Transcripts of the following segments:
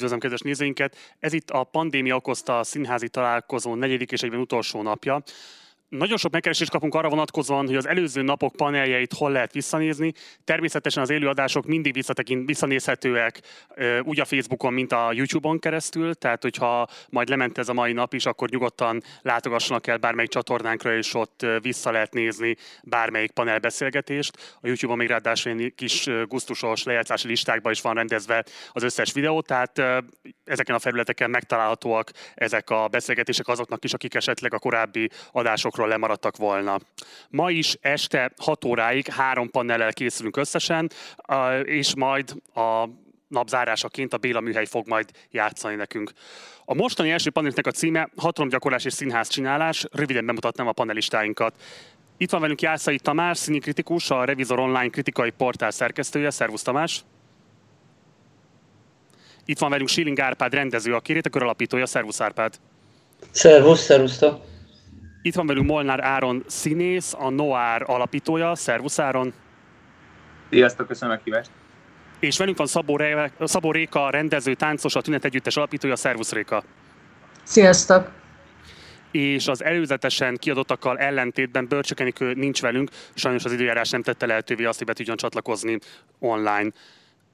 Üdvözlöm kedves nézőinket! Ez itt a pandémia okozta színházi találkozó negyedik és egyben utolsó napja. Nagyon sok megkeresést kapunk arra vonatkozóan, hogy az előző napok paneljeit hol lehet visszanézni. Természetesen az élőadások mindig visszatekint, visszanézhetőek úgy a Facebookon, mint a YouTube-on keresztül, tehát hogyha majd lement ez a mai nap is, akkor nyugodtan látogassanak el bármelyik csatornánkra, és ott vissza lehet nézni bármelyik panelbeszélgetést. A YouTube-on még ráadásul egy kis gusztusos lejátszási listákban is van rendezve az összes videó, tehát ezeken a felületeken megtalálhatóak ezek a beszélgetések azoknak is, akik esetleg a korábbi adásokról dolgokról lemaradtak volna. Ma is este 6 óráig három panellel készülünk összesen, és majd a napzárásaként a Béla műhely fog majd játszani nekünk. A mostani első panelnek a címe Hatalomgyakorlás és színház csinálás. Röviden bemutatnám a panelistáinkat. Itt van velünk Jászai Tamás, színikritikus, a Revizor Online kritikai portál szerkesztője. Szervusz Tamás! Itt van velünk Schilling Árpád rendező, a Rétekör alapítója. Szervusz Árpád! Szervusz, szervusztok! Itt van velünk Molnár Áron színész, a Noár alapítója. Szervusz Áron! Sziasztok, köszönöm a kívást! És velünk van Szabó, Re- Szabó Réka, rendező, táncos, a Tünet Együttes alapítója. Szervusz Réka! Sziasztok! és az előzetesen kiadottakkal ellentétben Börcsökenikő nincs velünk, sajnos az időjárás nem tette lehetővé azt, hogy be tudjon csatlakozni online.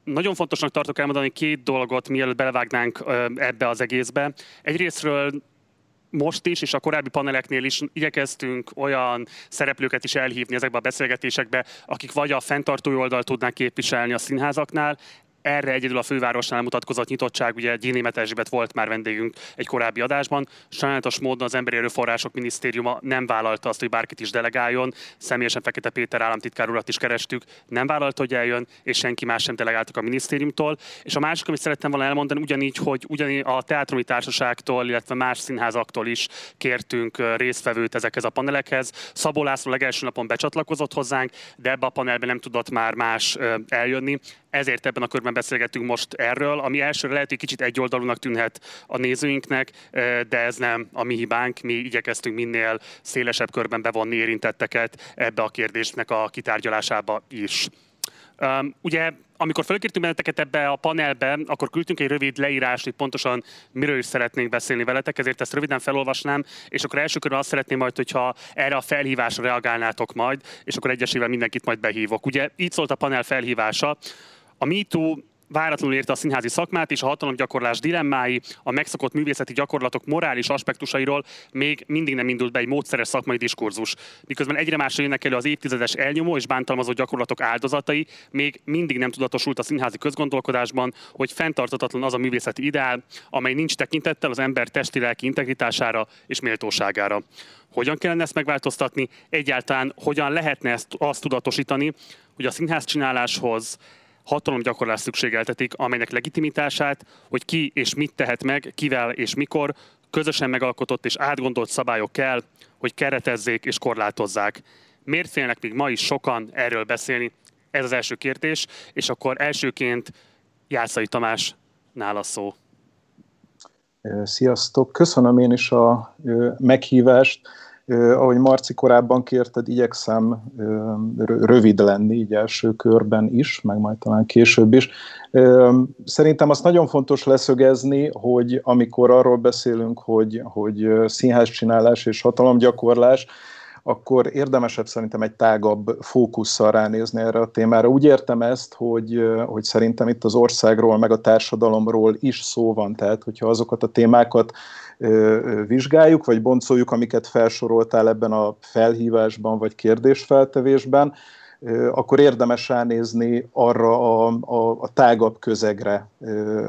Nagyon fontosnak tartok elmondani két dolgot, mielőtt belevágnánk ebbe az egészbe. Egyrésztről most is, és a korábbi paneleknél is igyekeztünk olyan szereplőket is elhívni ezekbe a beszélgetésekbe, akik vagy a fenntartói oldal tudnák képviselni a színházaknál, erre egyedül a fővárosnál mutatkozott nyitottság, ugye Gyénémet Erzsébet volt már vendégünk egy korábbi adásban. Sajnálatos módon az Emberi Erőforrások Minisztériuma nem vállalta azt, hogy bárkit is delegáljon. Személyesen Fekete Péter államtitkár urat is kerestük, nem vállalta, hogy eljön, és senki más sem delegáltak a minisztériumtól. És a másik, amit szerettem volna elmondani, ugyanígy, hogy ugyanígy a teátrumi társaságtól, illetve más színházaktól is kértünk résztvevőt ezekhez a panelekhez. Szabó László legelső napon becsatlakozott hozzánk, de ebbe a panelbe nem tudott már más eljönni ezért ebben a körben beszélgetünk most erről, ami elsőre lehet, hogy kicsit egyoldalúnak tűnhet a nézőinknek, de ez nem a mi hibánk, mi igyekeztünk minél szélesebb körben bevonni érintetteket ebbe a kérdésnek a kitárgyalásába is. Um, ugye, amikor felkértünk benneteket ebbe a panelbe, akkor küldtünk egy rövid leírást, hogy pontosan miről is szeretnénk beszélni veletek, ezért ezt röviden felolvasnám, és akkor első körben azt szeretném majd, hogyha erre a felhívásra reagálnátok majd, és akkor egyesével mindenkit majd behívok. Ugye így szólt a panel felhívása, a MeToo váratlanul érte a színházi szakmát, és a hatalomgyakorlás dilemmái, a megszokott művészeti gyakorlatok morális aspektusairól még mindig nem indult be egy módszeres szakmai diskurzus. Miközben egyre másra jönnek elő az évtizedes elnyomó és bántalmazó gyakorlatok áldozatai, még mindig nem tudatosult a színházi közgondolkodásban, hogy fenntartatatlan az a művészeti ideál, amely nincs tekintettel az ember testi-lelki integritására és méltóságára. Hogyan kellene ezt megváltoztatni? Egyáltalán hogyan lehetne ezt azt tudatosítani, hogy a színház csináláshoz hatalomgyakorlás szükségeltetik, amelynek legitimitását, hogy ki és mit tehet meg, kivel és mikor, közösen megalkotott és átgondolt szabályok kell, hogy keretezzék és korlátozzák. Miért félnek még ma is sokan erről beszélni? Ez az első kérdés, és akkor elsőként Jászai Tamás, nála szó. Sziasztok! Köszönöm én is a meghívást ahogy Marci korábban kérted, igyekszem rövid lenni, így első körben is, meg majd talán később is. Szerintem azt nagyon fontos leszögezni, hogy amikor arról beszélünk, hogy, hogy színházcsinálás és hatalomgyakorlás, akkor érdemesebb szerintem egy tágabb fókusszal ránézni erre a témára. Úgy értem ezt, hogy, hogy szerintem itt az országról, meg a társadalomról is szó van, tehát hogyha azokat a témákat vizsgáljuk, vagy boncoljuk, amiket felsoroltál ebben a felhívásban, vagy kérdésfeltevésben, akkor érdemes ránézni arra a, a, a tágabb közegre,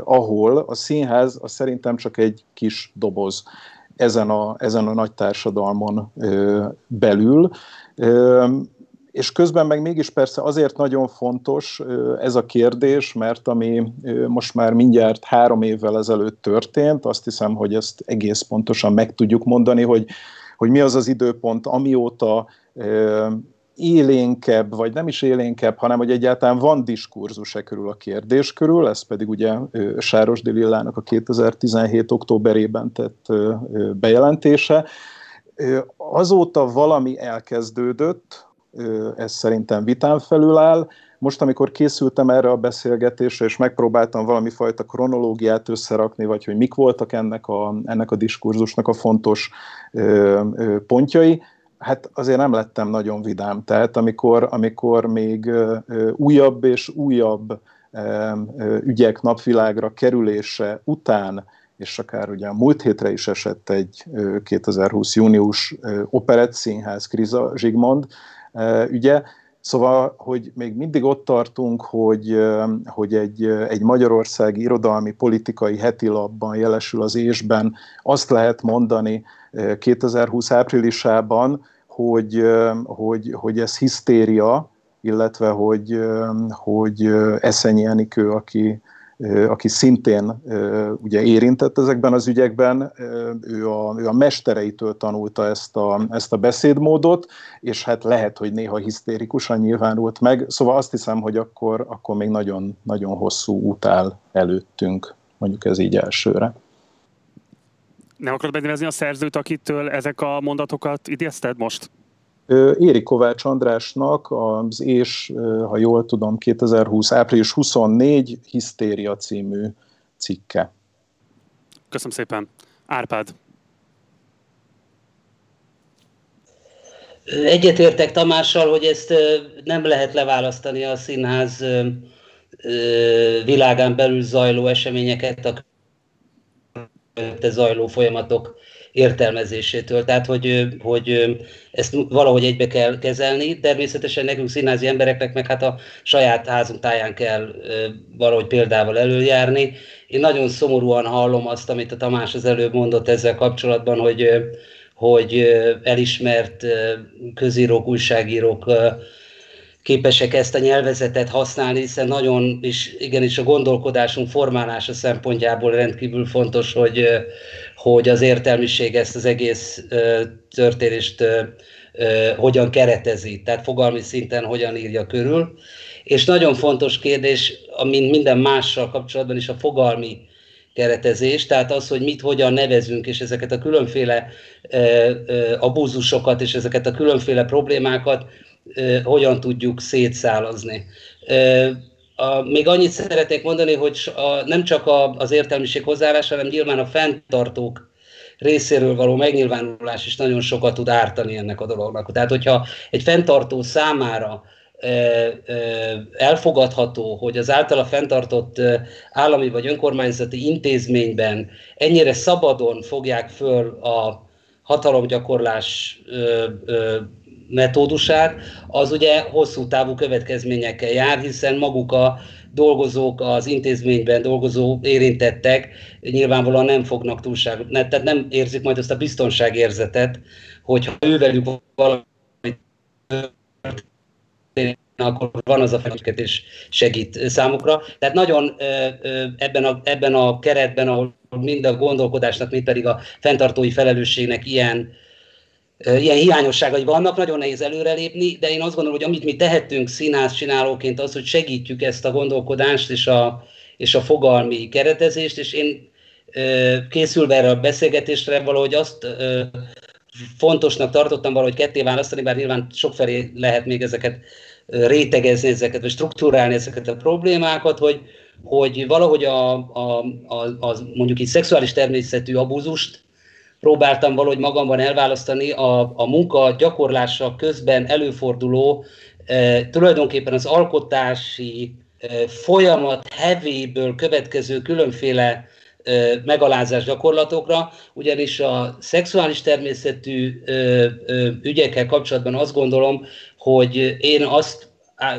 ahol a színház a szerintem csak egy kis doboz ezen a, ezen a nagy társadalmon belül és közben meg mégis persze azért nagyon fontos ez a kérdés, mert ami most már mindjárt három évvel ezelőtt történt, azt hiszem, hogy ezt egész pontosan meg tudjuk mondani, hogy, hogy mi az az időpont, amióta élénkebb, vagy nem is élénkebb, hanem hogy egyáltalán van diskurzus e körül a kérdés körül, ez pedig ugye Sáros Lillának a 2017. októberében tett bejelentése. Azóta valami elkezdődött, ez szerintem vitán felül áll, most, amikor készültem erre a beszélgetésre, és megpróbáltam valami fajta kronológiát összerakni, vagy hogy mik voltak ennek a, ennek a diskurzusnak a fontos ö, ö, pontjai, hát azért nem lettem nagyon vidám. Tehát amikor, amikor még újabb és újabb ügyek napvilágra kerülése után és akár ugye a múlt hétre is esett egy 2020 június operett színház Kriza Zsigmond ügye, Szóval, hogy még mindig ott tartunk, hogy, hogy egy, egy magyarországi irodalmi politikai hetilapban jelesül az ésben, azt lehet mondani 2020 áprilisában, hogy, hogy, hogy ez hisztéria, illetve hogy, hogy Eszenyi Enikő, aki, aki szintén ugye érintett ezekben az ügyekben, ő a, ő a mestereitől tanulta ezt a, ezt a beszédmódot, és hát lehet, hogy néha hisztérikusan nyilvánult meg, szóval azt hiszem, hogy akkor, akkor még nagyon, nagyon hosszú út áll előttünk, mondjuk ez így elsőre. Nem akarod megnevezni a szerzőt, akitől ezek a mondatokat idézted most? Éri Kovács Andrásnak az és, ha jól tudom, 2020. április 24 Hisztéria című cikke. Köszönöm szépen. Árpád. Egyetértek Tamással, hogy ezt nem lehet leválasztani a színház világán belül zajló eseményeket, a zajló folyamatok értelmezésétől. Tehát, hogy, hogy ezt valahogy egybe kell kezelni. Természetesen nekünk színházi embereknek meg hát a saját házunk táján kell valahogy példával előjárni. Én nagyon szomorúan hallom azt, amit a Tamás az előbb mondott ezzel kapcsolatban, hogy, hogy elismert közírók, újságírók képesek ezt a nyelvezetet használni, hiszen nagyon is, igenis a gondolkodásunk formálása szempontjából rendkívül fontos, hogy, hogy az értelmiség ezt az egész történést hogyan keretezi, tehát fogalmi szinten hogyan írja körül. És nagyon fontos kérdés, mint minden mással kapcsolatban is a fogalmi keretezés, tehát az, hogy mit hogyan nevezünk, és ezeket a különféle abúzusokat és ezeket a különféle problémákat hogyan tudjuk szétszálazni. A, még annyit szeretnék mondani, hogy a, nem csak a, az értelmiség hozzáállása, hanem nyilván a fenntartók részéről való megnyilvánulás is nagyon sokat tud ártani ennek a dolognak. Tehát, hogyha egy fenntartó számára elfogadható, hogy az általa fenntartott állami vagy önkormányzati intézményben ennyire szabadon fogják föl a hatalomgyakorlás metódusát, az ugye hosszú távú következményekkel jár, hiszen maguk a dolgozók, az intézményben dolgozó érintettek nyilvánvalóan nem fognak túlságot, tehát nem érzik majd azt a biztonságérzetet, hogyha ővelük valami akkor van az a felüket és segít számukra. Tehát nagyon ebben a, ebben a keretben, ahol mind a gondolkodásnak, mind pedig a fenntartói felelősségnek ilyen ilyen hiányosságai vannak, nagyon nehéz előrelépni, de én azt gondolom, hogy amit mi tehetünk színház csinálóként az, hogy segítjük ezt a gondolkodást és a, és a fogalmi keretezést, és én készülve erre a beszélgetésre valahogy azt fontosnak tartottam valahogy ketté választani, bár nyilván sokfelé lehet még ezeket rétegezni, ezeket, vagy struktúrálni ezeket a problémákat, hogy, hogy valahogy a, a, a, a mondjuk így szexuális természetű abúzust próbáltam valahogy magamban elválasztani a, a munka gyakorlása közben előforduló e, tulajdonképpen az alkotási e, folyamat hevéből következő különféle e, megalázás gyakorlatokra, ugyanis a szexuális természetű e, e, ügyekkel kapcsolatban azt gondolom, hogy én azt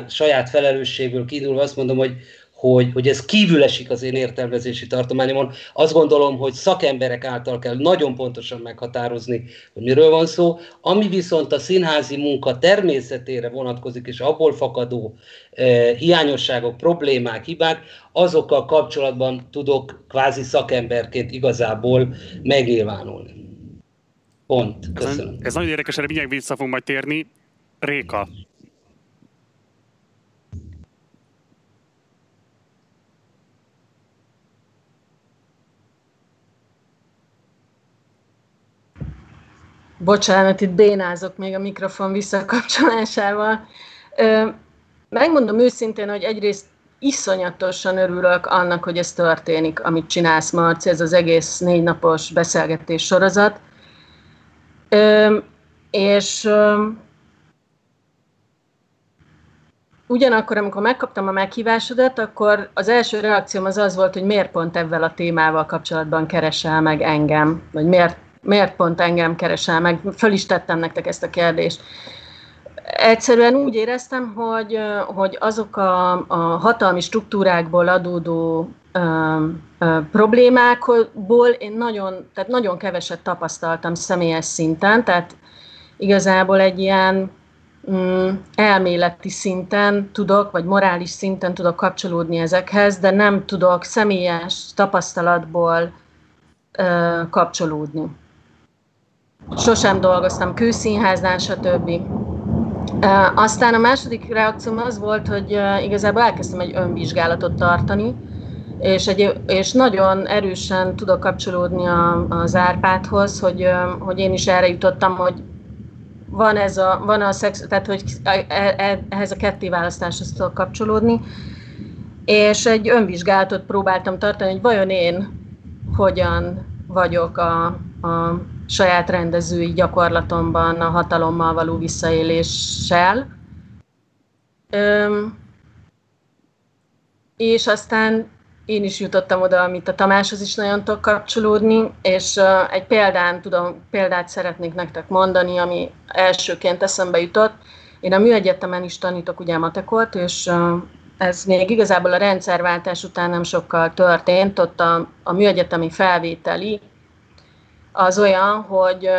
saját felelősségből kiindulva azt mondom, hogy hogy, hogy ez kívül esik az én értelmezési tartományomon. Azt gondolom, hogy szakemberek által kell nagyon pontosan meghatározni, hogy miről van szó. Ami viszont a színházi munka természetére vonatkozik, és abból fakadó eh, hiányosságok, problémák, hibák, azokkal kapcsolatban tudok kvázi szakemberként igazából megnyilvánulni. Pont. Köszönöm. Ez, ez nagyon érdekes, erre mindjárt vissza fogunk majd térni. Réka, Bocsánat, itt bénázok még a mikrofon visszakapcsolásával. megmondom őszintén, hogy egyrészt iszonyatosan örülök annak, hogy ez történik, amit csinálsz, Marci, ez az egész négy napos beszélgetés sorozat. És ö, ugyanakkor, amikor megkaptam a meghívásodat, akkor az első reakcióm az az volt, hogy miért pont ebben a témával kapcsolatban keresel meg engem, vagy miért, miért pont engem keresel meg. Föl is tettem nektek ezt a kérdést. Egyszerűen úgy éreztem, hogy, hogy azok a, a hatalmi struktúrákból adódó ö, ö, problémákból én nagyon, tehát nagyon keveset tapasztaltam személyes szinten, tehát igazából egy ilyen mm, elméleti szinten tudok, vagy morális szinten tudok kapcsolódni ezekhez, de nem tudok személyes tapasztalatból ö, kapcsolódni. Sosem dolgoztam kőszínháznál, stb. Aztán a második reakcióm az volt, hogy igazából elkezdtem egy önvizsgálatot tartani, és, egy, és nagyon erősen tudok kapcsolódni a, az Árpádhoz, hogy, hogy én is erre jutottam, hogy van ez a, van a szex, tehát hogy e, e, ehhez a kettéválasztáshoz tudok kapcsolódni, és egy önvizsgálatot próbáltam tartani, hogy vajon én hogyan vagyok a, a saját rendezői gyakorlatomban a hatalommal való visszaéléssel. Öm, és aztán én is jutottam oda, amit a Tamáshoz is nagyon tudok kapcsolódni, és uh, egy példán tudom, példát szeretnék nektek mondani, ami elsőként eszembe jutott. Én a műegyetemen is tanítok ugye matekolt, és uh, ez még igazából a rendszerváltás után nem sokkal történt, ott a, a műegyetemi felvételi az olyan, hogy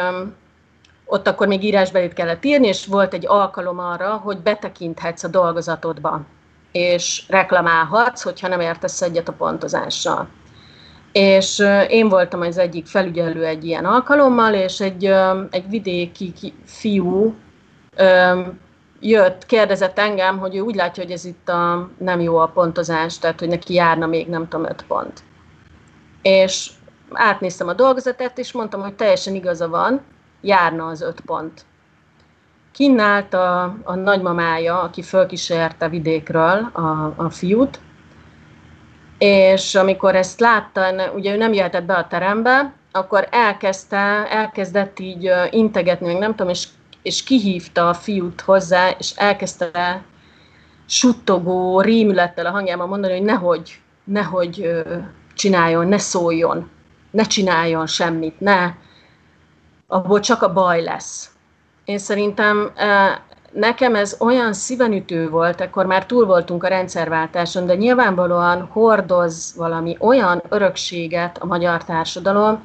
ott akkor még írásbelit kellett írni, és volt egy alkalom arra, hogy betekinthetsz a dolgozatodba, és reklamálhatsz, hogyha nem értesz egyet a pontozással. És én voltam az egyik felügyelő egy ilyen alkalommal, és egy, egy vidéki fiú jött, kérdezett engem, hogy ő úgy látja, hogy ez itt a, nem jó a pontozás, tehát hogy neki járna még nem tudom öt pont. És átnéztem a dolgozatát, és mondtam, hogy teljesen igaza van, járna az öt pont. Kinnált a, a nagymamája, aki fölkísérte vidékről a, a fiút, és amikor ezt látta, ugye ő nem jöhetett be a terembe, akkor elkezdte, elkezdett így integetni, meg nem tudom, és, és kihívta a fiút hozzá, és elkezdte suttogó rémülettel a hangjában mondani, hogy nehogy, nehogy csináljon, ne szóljon ne csináljon semmit, ne, abból csak a baj lesz. Én szerintem nekem ez olyan szívenütő volt, akkor már túl voltunk a rendszerváltáson, de nyilvánvalóan hordoz valami olyan örökséget a magyar társadalom,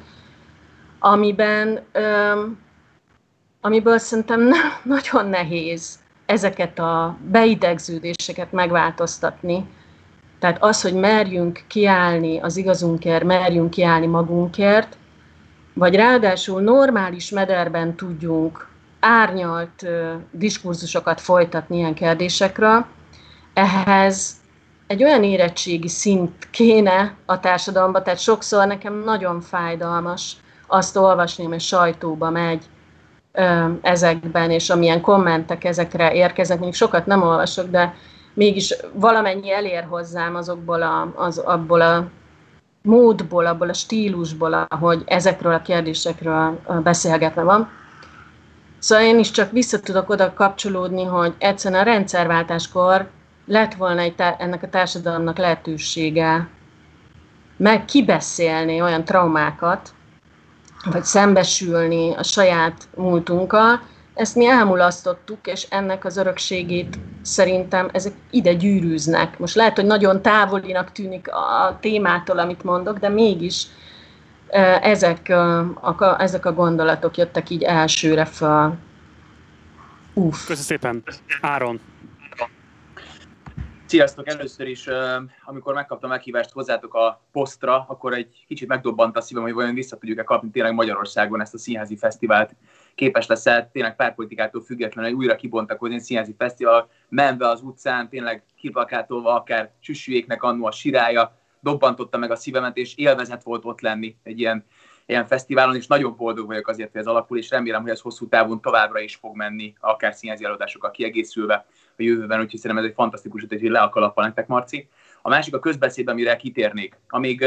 amiben, amiből szerintem nagyon nehéz ezeket a beidegződéseket megváltoztatni, tehát az, hogy merjünk kiállni az igazunkért, merjünk kiállni magunkért, vagy ráadásul normális mederben tudjunk árnyalt diskurzusokat folytatni ilyen kérdésekről, ehhez egy olyan érettségi szint kéne a társadalomba, tehát sokszor nekem nagyon fájdalmas azt olvasni, ami sajtóba megy ezekben, és amilyen kommentek ezekre érkeznek, még sokat nem olvasok, de mégis valamennyi elér hozzám azokból a, az, abból a módból, abból a stílusból, ahogy ezekről a kérdésekről beszélgetve van. Szóval én is csak vissza tudok oda kapcsolódni, hogy egyszerűen a rendszerváltáskor lett volna egy ennek a társadalomnak lehetősége meg kibeszélni olyan traumákat, vagy szembesülni a saját múltunkkal, ezt mi elmulasztottuk, és ennek az örökségét szerintem ezek ide gyűrűznek. Most lehet, hogy nagyon távolinak tűnik a témától, amit mondok, de mégis ezek a, ezek a gondolatok jöttek így elsőre fel. Uff. Köszönöm szépen. Áron. Sziasztok! Először is, amikor megkaptam meghívást hozzátok a posztra, akkor egy kicsit megdobbant a szívem, hogy vajon vissza tudjuk-e kapni tényleg Magyarországon ezt a színházi fesztivált képes leszel tényleg pártpolitikától függetlenül újra kibontakozni színházi fesztivál, menve az utcán, tényleg kipakátolva akár csüssüjéknek annó a sirája, dobbantotta meg a szívemet, és élvezet volt ott lenni egy ilyen, ilyen fesztiválon, és nagyon boldog vagyok azért, hogy ez alakul, és remélem, hogy ez hosszú távon továbbra is fog menni, akár színházi előadásokkal kiegészülve. a jövőben, úgyhogy szerintem ez egy fantasztikus ötlet, hogy le a nektek, Marci. A másik a közbeszéd, amire kitérnék. Amíg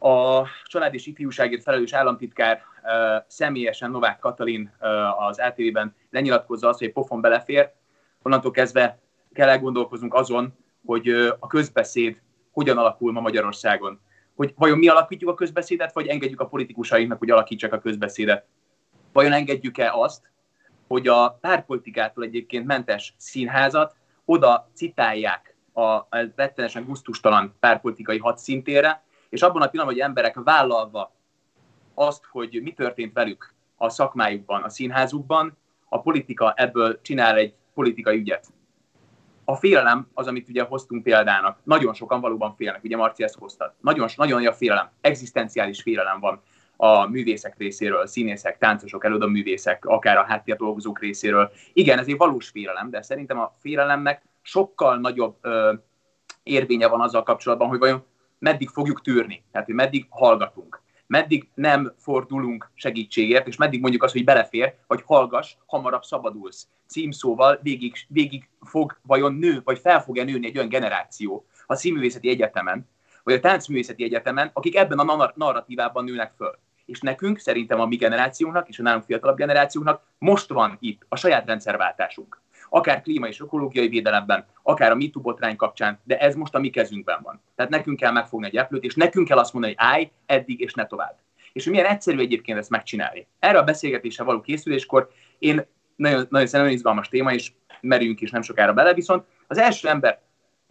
a család és ifjúságért felelős államtitkár személyesen Novák Katalin az ATV-ben lenyilatkozza azt, hogy pofon belefér, onnantól kezdve kell elgondolkozunk azon, hogy a közbeszéd hogyan alakul ma Magyarországon. Hogy vajon mi alakítjuk a közbeszédet, vagy engedjük a politikusainknak, hogy alakítsák a közbeszédet. Vajon engedjük-e azt, hogy a párpolitikától egyébként mentes színházat oda citálják a rettenesen gusztustalan párpolitikai hadszintére, és abban a pillanatban, hogy emberek vállalva azt, hogy mi történt velük a szakmájukban, a színházukban, a politika ebből csinál egy politikai ügyet. A félelem az, amit ugye hoztunk példának. Nagyon sokan valóban félnek, ugye Marci ezt hoztad. Nagyon, nagyon nagy a félelem, egzisztenciális félelem van a művészek részéről, színészek, táncosok, művészek, akár a háttérdolgozók részéről. Igen, ez egy valós félelem, de szerintem a félelemnek sokkal nagyobb ö, érvénye van azzal kapcsolatban, hogy vajon meddig fogjuk tűrni, tehát hogy meddig hallgatunk, meddig nem fordulunk segítségért, és meddig mondjuk azt, hogy belefér, vagy hallgass, hamarabb szabadulsz. Címszóval végig, végig fog vajon nő, vagy fel fog-e nőni egy olyan generáció a színművészeti egyetemen, vagy a táncművészeti egyetemen, akik ebben a narratívában nőnek föl. És nekünk, szerintem a mi generációnknak és a nálunk fiatalabb generációnknak most van itt a saját rendszerváltásunk akár klíma és ökológiai védelemben, akár a MeToo botrány kapcsán, de ez most a mi kezünkben van. Tehát nekünk kell megfogni egy eplőt, és nekünk kell azt mondani, hogy állj, eddig és ne tovább. És hogy milyen egyszerű egyébként ezt megcsinálni. Erre a beszélgetésre való készüléskor én nagyon, nagyon nagyon izgalmas téma, és merjünk is nem sokára bele, viszont az első ember,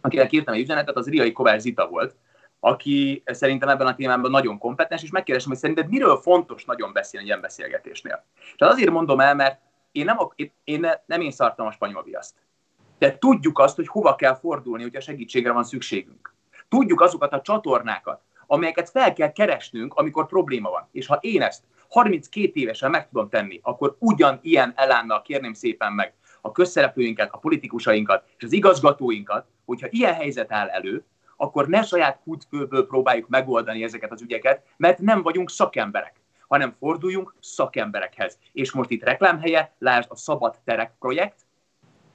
akinek írtam egy üzenetet, az Riai Kovács Zita volt, aki szerintem ebben a témában nagyon kompetens, és megkeresem, hogy szerinted miről fontos nagyon beszélni egy ilyen beszélgetésnél. És azért mondom el, mert én nem, én ne, nem én szartam a spanyol viaszt. De tudjuk azt, hogy hova kell fordulni, hogyha segítségre van szükségünk. Tudjuk azokat a csatornákat, amelyeket fel kell keresnünk, amikor probléma van. És ha én ezt 32 évesen meg tudom tenni, akkor ugyan ilyen elánnal kérném szépen meg a közszereplőinket, a politikusainkat és az igazgatóinkat, hogyha ilyen helyzet áll elő, akkor ne saját kútfőből próbáljuk megoldani ezeket az ügyeket, mert nem vagyunk szakemberek hanem forduljunk szakemberekhez. És most itt reklámhelye, lásd a Szabad Terek projekt,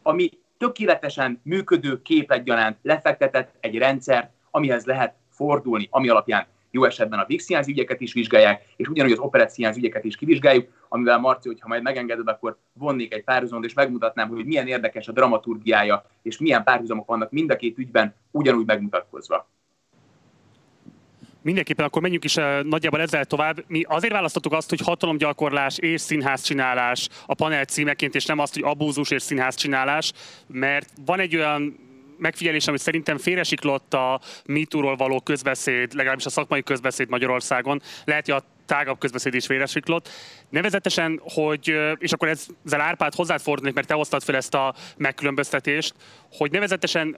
ami tökéletesen működő képletgyanánt lefektetett egy rendszert, amihez lehet fordulni, ami alapján jó esetben a VIX ügyeket is vizsgálják, és ugyanúgy az operációs ügyeket is kivizsgáljuk, amivel Marci, hogyha majd megengeded, akkor vonnék egy párhuzamot, és megmutatnám, hogy milyen érdekes a dramaturgiája, és milyen párhuzamok vannak mind a két ügyben ugyanúgy megmutatkozva. Mindenképpen akkor menjünk is uh, nagyjából ezzel tovább. Mi azért választottuk azt, hogy hatalomgyakorlás és színház csinálás a panel címeként, és nem azt, hogy abúzus és színház csinálás, mert van egy olyan megfigyelés, amit szerintem félresiklott a MeToo-ról való közbeszéd, legalábbis a szakmai közbeszéd Magyarországon. Lehet, hogy a tágabb közbeszéd is félresiklott. Nevezetesen, hogy, és akkor ezzel Árpád hozzád fordulnék, mert te hoztad fel ezt a megkülönböztetést, hogy nevezetesen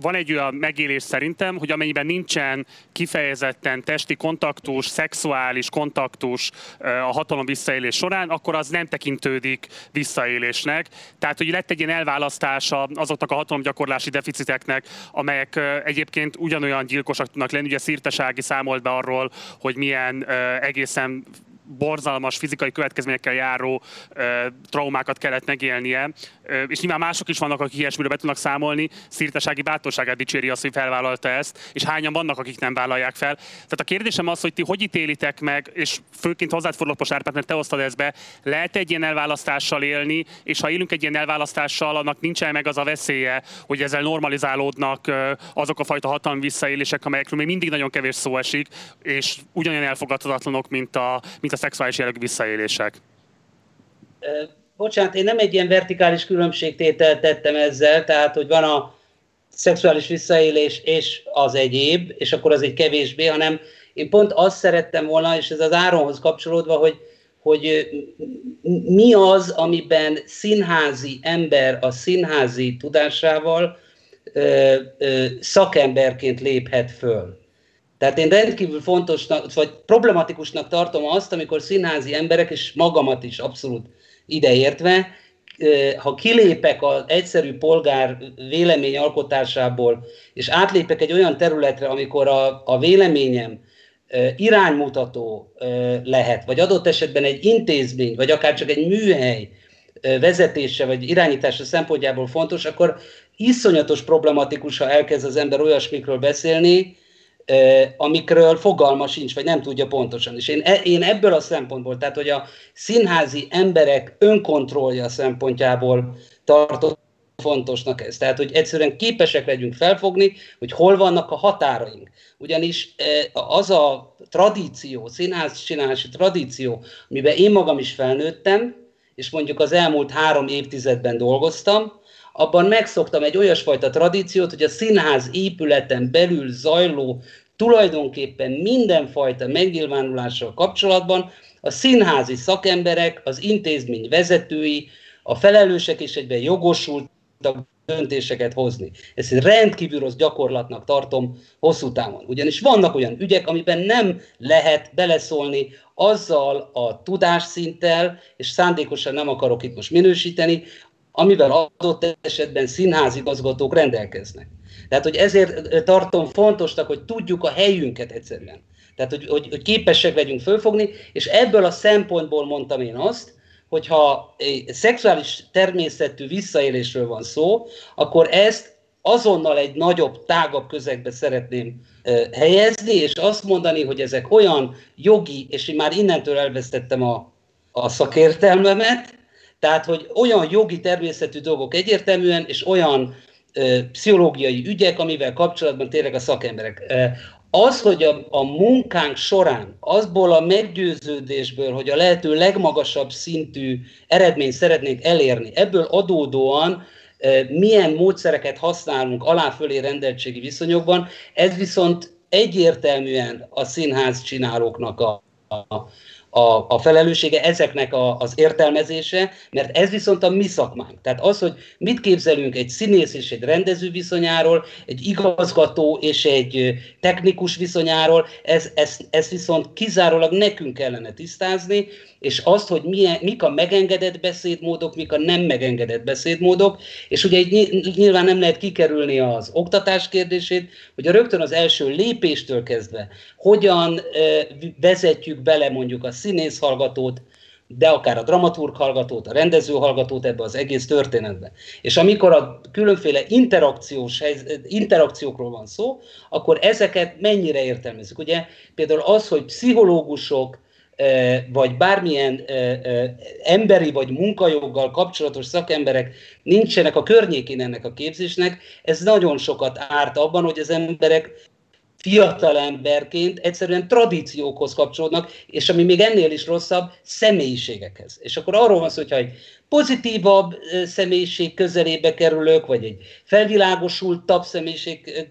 van egy olyan megélés szerintem, hogy amennyiben nincsen kifejezetten testi kontaktus, szexuális kontaktus a hatalom visszaélés során, akkor az nem tekintődik visszaélésnek. Tehát, hogy lett egy ilyen elválasztása azoknak a hatalomgyakorlási deficiteknek, amelyek egyébként ugyanolyan gyilkosak tudnak lenni. Ugye Szirtesági számolt be arról, hogy milyen egészen borzalmas fizikai következményekkel járó ö, traumákat kellett megélnie, ö, és nyilván mások is vannak, akik ilyesmiről be tudnak számolni, szírtesági bátorságát dicséri azt, hogy felvállalta ezt, és hányan vannak, akik nem vállalják fel. Tehát a kérdésem az, hogy ti hogy ítélitek meg, és főként hozzád fordulok most Árpád, mert te hoztad ezt be, lehet egy ilyen elválasztással élni, és ha élünk egy ilyen elválasztással, annak nincsen meg az a veszélye, hogy ezzel normalizálódnak azok a fajta hatalmi visszaélések, amelyekről még mindig nagyon kevés szó esik, és ugyanolyan elfogadhatatlanok, mint a, mint a szexuális jellegű visszaélések? Bocsánat, én nem egy ilyen vertikális különbségtételt tettem ezzel, tehát hogy van a szexuális visszaélés és az egyéb, és akkor az egy kevésbé, hanem én pont azt szerettem volna, és ez az Áronhoz kapcsolódva, hogy, hogy mi az, amiben színházi ember a színházi tudásával ö, ö, szakemberként léphet föl. Tehát én rendkívül fontosnak, vagy problematikusnak tartom azt, amikor színházi emberek, és magamat is abszolút ideértve, ha kilépek az egyszerű polgár vélemény alkotásából, és átlépek egy olyan területre, amikor a, a véleményem iránymutató lehet, vagy adott esetben egy intézmény, vagy akár csak egy műhely vezetése vagy irányítása szempontjából fontos, akkor iszonyatos problematikus, ha elkezd az ember olyasmikről beszélni, amikről fogalma sincs, vagy nem tudja pontosan. És én, e, én ebből a szempontból, tehát hogy a színházi emberek önkontrollja szempontjából tartott fontosnak ez. Tehát, hogy egyszerűen képesek legyünk felfogni, hogy hol vannak a határaink. Ugyanis az a tradíció, színház csinálási tradíció, amiben én magam is felnőttem, és mondjuk az elmúlt három évtizedben dolgoztam, abban megszoktam egy olyasfajta tradíciót, hogy a színház épületen belül zajló tulajdonképpen mindenfajta megnyilvánulással kapcsolatban a színházi szakemberek, az intézmény vezetői, a felelősek és egyben jogosultak döntéseket hozni. Ezt rendkívül rossz gyakorlatnak tartom hosszú távon. Ugyanis vannak olyan ügyek, amiben nem lehet beleszólni azzal a tudásszinttel, és szándékosan nem akarok itt most minősíteni, amivel adott esetben színházigazgatók rendelkeznek. Tehát, hogy ezért tartom fontosnak, hogy tudjuk a helyünket egyszerűen. Tehát, hogy, hogy, hogy képesek legyünk fölfogni, és ebből a szempontból mondtam én azt, hogyha szexuális természetű visszaélésről van szó, akkor ezt azonnal egy nagyobb, tágabb közegbe szeretném helyezni, és azt mondani, hogy ezek olyan jogi, és én már innentől elvesztettem a, a szakértelmemet, tehát, hogy olyan jogi természetű dolgok egyértelműen, és olyan ö, pszichológiai ügyek, amivel kapcsolatban tényleg a szakemberek. Az, hogy a, a munkánk során, azból a meggyőződésből, hogy a lehető legmagasabb szintű eredményt szeretnénk elérni, ebből adódóan milyen módszereket használunk alá-fölé rendeltségi viszonyokban, ez viszont egyértelműen a színház csinálóknak a, a, a, a felelőssége, ezeknek a, az értelmezése, mert ez viszont a mi szakmánk. Tehát az, hogy mit képzelünk egy színész és egy rendező viszonyáról, egy igazgató és egy technikus viszonyáról, ez, ez, ez viszont kizárólag nekünk kellene tisztázni, és azt, hogy milyen, mik a megengedett beszédmódok, mik a nem megengedett beszédmódok, és ugye így nyilván nem lehet kikerülni az oktatás kérdését, hogy a rögtön az első lépéstől kezdve hogyan vezetjük bele mondjuk a színész hallgatót, de akár a dramaturg hallgatót, a rendező hallgatót ebbe az egész történetbe. És amikor a különféle interakciós interakciókról van szó, akkor ezeket mennyire értelmezzük. Ugye például az, hogy pszichológusok, vagy bármilyen emberi vagy munkajoggal kapcsolatos szakemberek nincsenek a környékén ennek a képzésnek, ez nagyon sokat árt abban, hogy az emberek fiatalemberként egyszerűen tradíciókhoz kapcsolódnak, és ami még ennél is rosszabb, személyiségekhez. És akkor arról van szó, hogyha egy pozitívabb személyiség közelébe kerülök, vagy egy felvilágosultabb személyiség,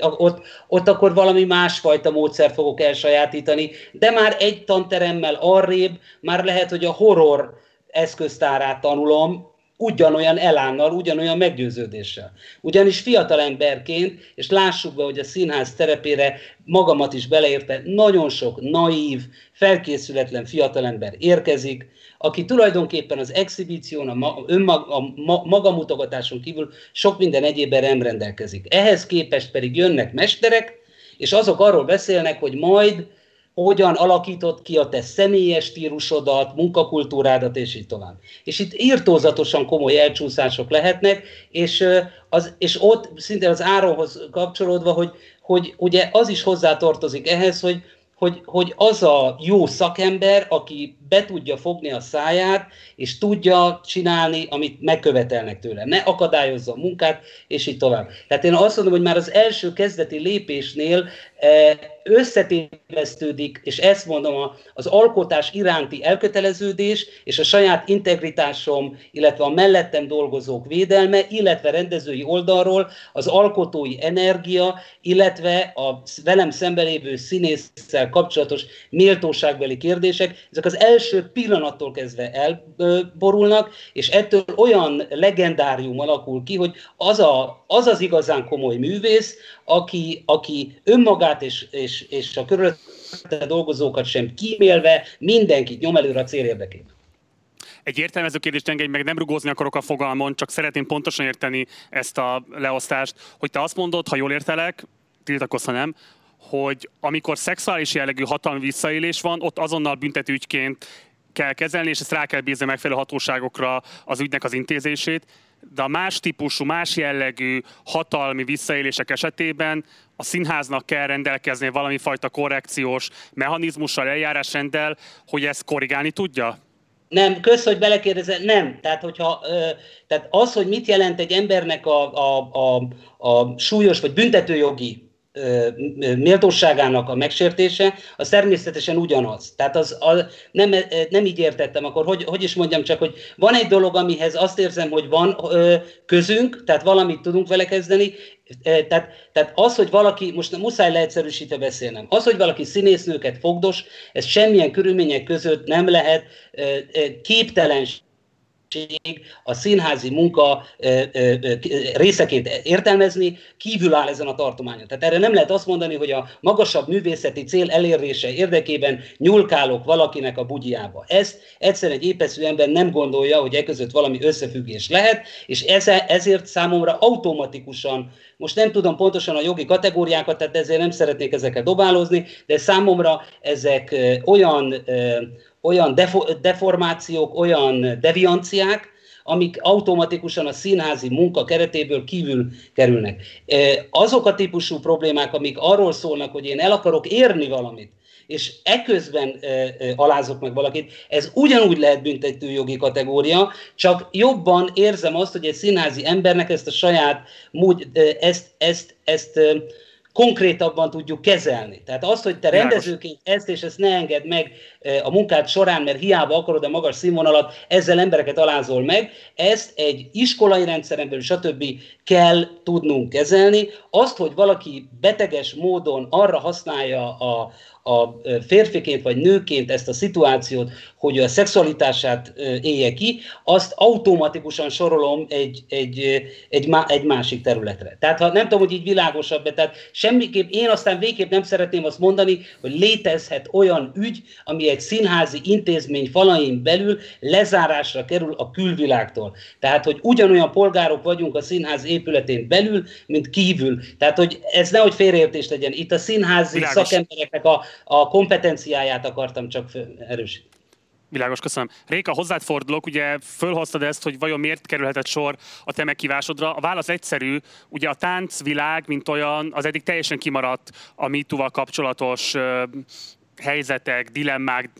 ott, ott akkor valami másfajta módszer fogok elsajátítani, de már egy tanteremmel arrébb, már lehet, hogy a horror eszköztárát tanulom, ugyanolyan elánnal, ugyanolyan meggyőződéssel. Ugyanis fiatal emberként, és lássuk be, hogy a színház terepére magamat is beleérte, nagyon sok naív, felkészületlen fiatalember érkezik, aki tulajdonképpen az exhibíción, a, ma, önmag, a ma, magamutogatáson kívül sok minden egyébben nem rendelkezik. Ehhez képest pedig jönnek mesterek, és azok arról beszélnek, hogy majd hogyan alakított ki a te személyes stílusodat, munkakultúrádat, és így tovább. És itt írtózatosan komoly elcsúszások lehetnek, és, az, és ott szinte az áronhoz kapcsolódva, hogy, hogy ugye az is hozzátartozik ehhez, hogy, hogy, hogy az a jó szakember, aki be tudja fogni a száját, és tudja csinálni, amit megkövetelnek tőle. Ne akadályozza a munkát, és így tovább. Tehát én azt mondom, hogy már az első kezdeti lépésnél eh, összetévesztődik, és ezt mondom, az alkotás iránti elköteleződés, és a saját integritásom, illetve a mellettem dolgozók védelme, illetve rendezői oldalról az alkotói energia, illetve a velem szembelévő színésszel kapcsolatos méltóságbeli kérdések, ezek az első pillanattól kezdve elborulnak, és ettől olyan legendárium alakul ki, hogy az a, az, az igazán komoly művész, aki, aki önmagát és, és, és a körülötte dolgozókat sem kímélve mindenkit nyom előre a cél érdekében. Egy értelmező kérdést engedj meg, nem rugózni akarok a fogalmon, csak szeretném pontosan érteni ezt a leosztást, hogy te azt mondod, ha jól értelek, tiltakozz, ha nem, hogy amikor szexuális jellegű hatalmi visszaélés van, ott azonnal büntetőügyként kell kezelni, és ezt rá kell bízni megfelelő hatóságokra az ügynek az intézését de a más típusú, más jellegű hatalmi visszaélések esetében a színháznak kell rendelkezni valami fajta korrekciós mechanizmussal, eljárásrenddel, hogy ezt korrigálni tudja? Nem, kösz, hogy belekérdezel, nem. Tehát, hogyha, ö, tehát az, hogy mit jelent egy embernek a, a, a, a súlyos vagy büntetőjogi méltóságának a megsértése, az természetesen ugyanaz. Tehát az, az nem, nem így értettem, akkor hogy, hogy is mondjam csak, hogy van egy dolog, amihez azt érzem, hogy van közünk, tehát valamit tudunk vele kezdeni, tehát, tehát az, hogy valaki, most muszáj leegyszerűsítve beszélnem, az, hogy valaki színésznőket fogdos, ez semmilyen körülmények között nem lehet képtelenség a színházi munka részeként értelmezni, kívül áll ezen a tartományon. Tehát erre nem lehet azt mondani, hogy a magasabb művészeti cél elérése érdekében nyulkálok valakinek a bugyjába. Ezt egyszerűen egy épeszű ember nem gondolja, hogy e között valami összefüggés lehet, és ezért számomra automatikusan, most nem tudom pontosan a jogi kategóriákat, tehát ezért nem szeretnék ezeket dobálózni, de számomra ezek olyan olyan defo- deformációk, olyan devianciák, amik automatikusan a színházi munka keretéből kívül kerülnek. Azok a típusú problémák, amik arról szólnak, hogy én el akarok érni valamit, és eközben e, e, alázok meg valakit, ez ugyanúgy lehet büntető jogi kategória, csak jobban érzem azt, hogy egy színházi embernek ezt a saját, ezt, ezt, ezt, ezt konkrétabban tudjuk kezelni. Tehát azt, hogy te rendezőként ezt és ezt ne engedd meg a munkád során, mert hiába akarod a magas színvonalat, ezzel embereket alázol meg, ezt egy iskolai rendszeren belül, stb. kell tudnunk kezelni. Azt, hogy valaki beteges módon arra használja a, a férfiként vagy nőként ezt a szituációt, hogy a szexualitását élje ki, azt automatikusan sorolom egy, egy, egy, egy másik területre. Tehát ha nem tudom, hogy így világosabb, tehát semmiképp, én aztán végképp nem szeretném azt mondani, hogy létezhet olyan ügy, ami egy színházi intézmény falain belül lezárásra kerül a külvilágtól. Tehát, hogy ugyanolyan polgárok vagyunk a színház épületén belül, mint kívül. Tehát, hogy ez nehogy félreértés legyen. Itt a színházi Világos. szakembereknek a, a kompetenciáját akartam csak erősíteni. Világos, köszönöm. Réka, hozzád fordulok, ugye fölhoztad ezt, hogy vajon miért kerülhetett sor a te megkívásodra. A válasz egyszerű, ugye a táncvilág, mint olyan, az eddig teljesen kimaradt a MeToo-val kapcsolatos helyzetek, dilemmák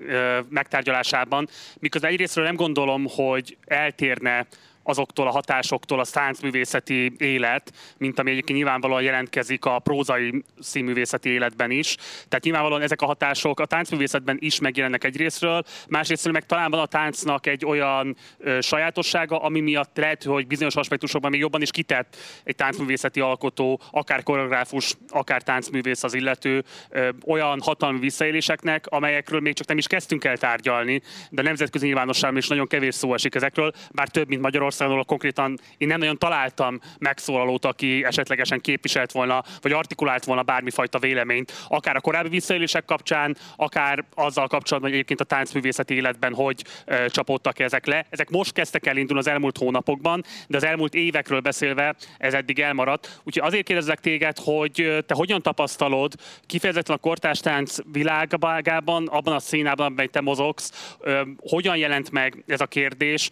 megtárgyalásában, miközben egyrésztről nem gondolom, hogy eltérne azoktól a hatásoktól a táncművészeti élet, mint ami egyébként nyilvánvalóan jelentkezik a prózai színművészeti életben is. Tehát nyilvánvalóan ezek a hatások a táncművészetben is megjelennek egyrésztről, másrésztről meg talán van a táncnak egy olyan ö, sajátossága, ami miatt lehet, hogy bizonyos aspektusokban még jobban is kitett egy táncművészeti alkotó, akár koreográfus, akár táncművész az illető, ö, olyan hatalmi visszaéléseknek, amelyekről még csak nem is kezdtünk el tárgyalni, de a nemzetközi nyilvánosságban is nagyon kevés szó esik ezekről, bár több, mint Magyarország Magyarországon konkrétan én nem nagyon találtam megszólalót, aki esetlegesen képviselt volna, vagy artikulált volna bármifajta véleményt, akár a korábbi visszaélések kapcsán, akár azzal kapcsolatban, hogy egyébként a táncművészeti életben hogy e, csapódtak ezek le. Ezek most kezdtek el indulni az elmúlt hónapokban, de az elmúlt évekről beszélve ez eddig elmaradt. Úgyhogy azért kérdezek téged, hogy te hogyan tapasztalod kifejezetten a kortástánc világában, abban a színában, amiben te mozogsz, hogyan jelent meg ez a kérdés,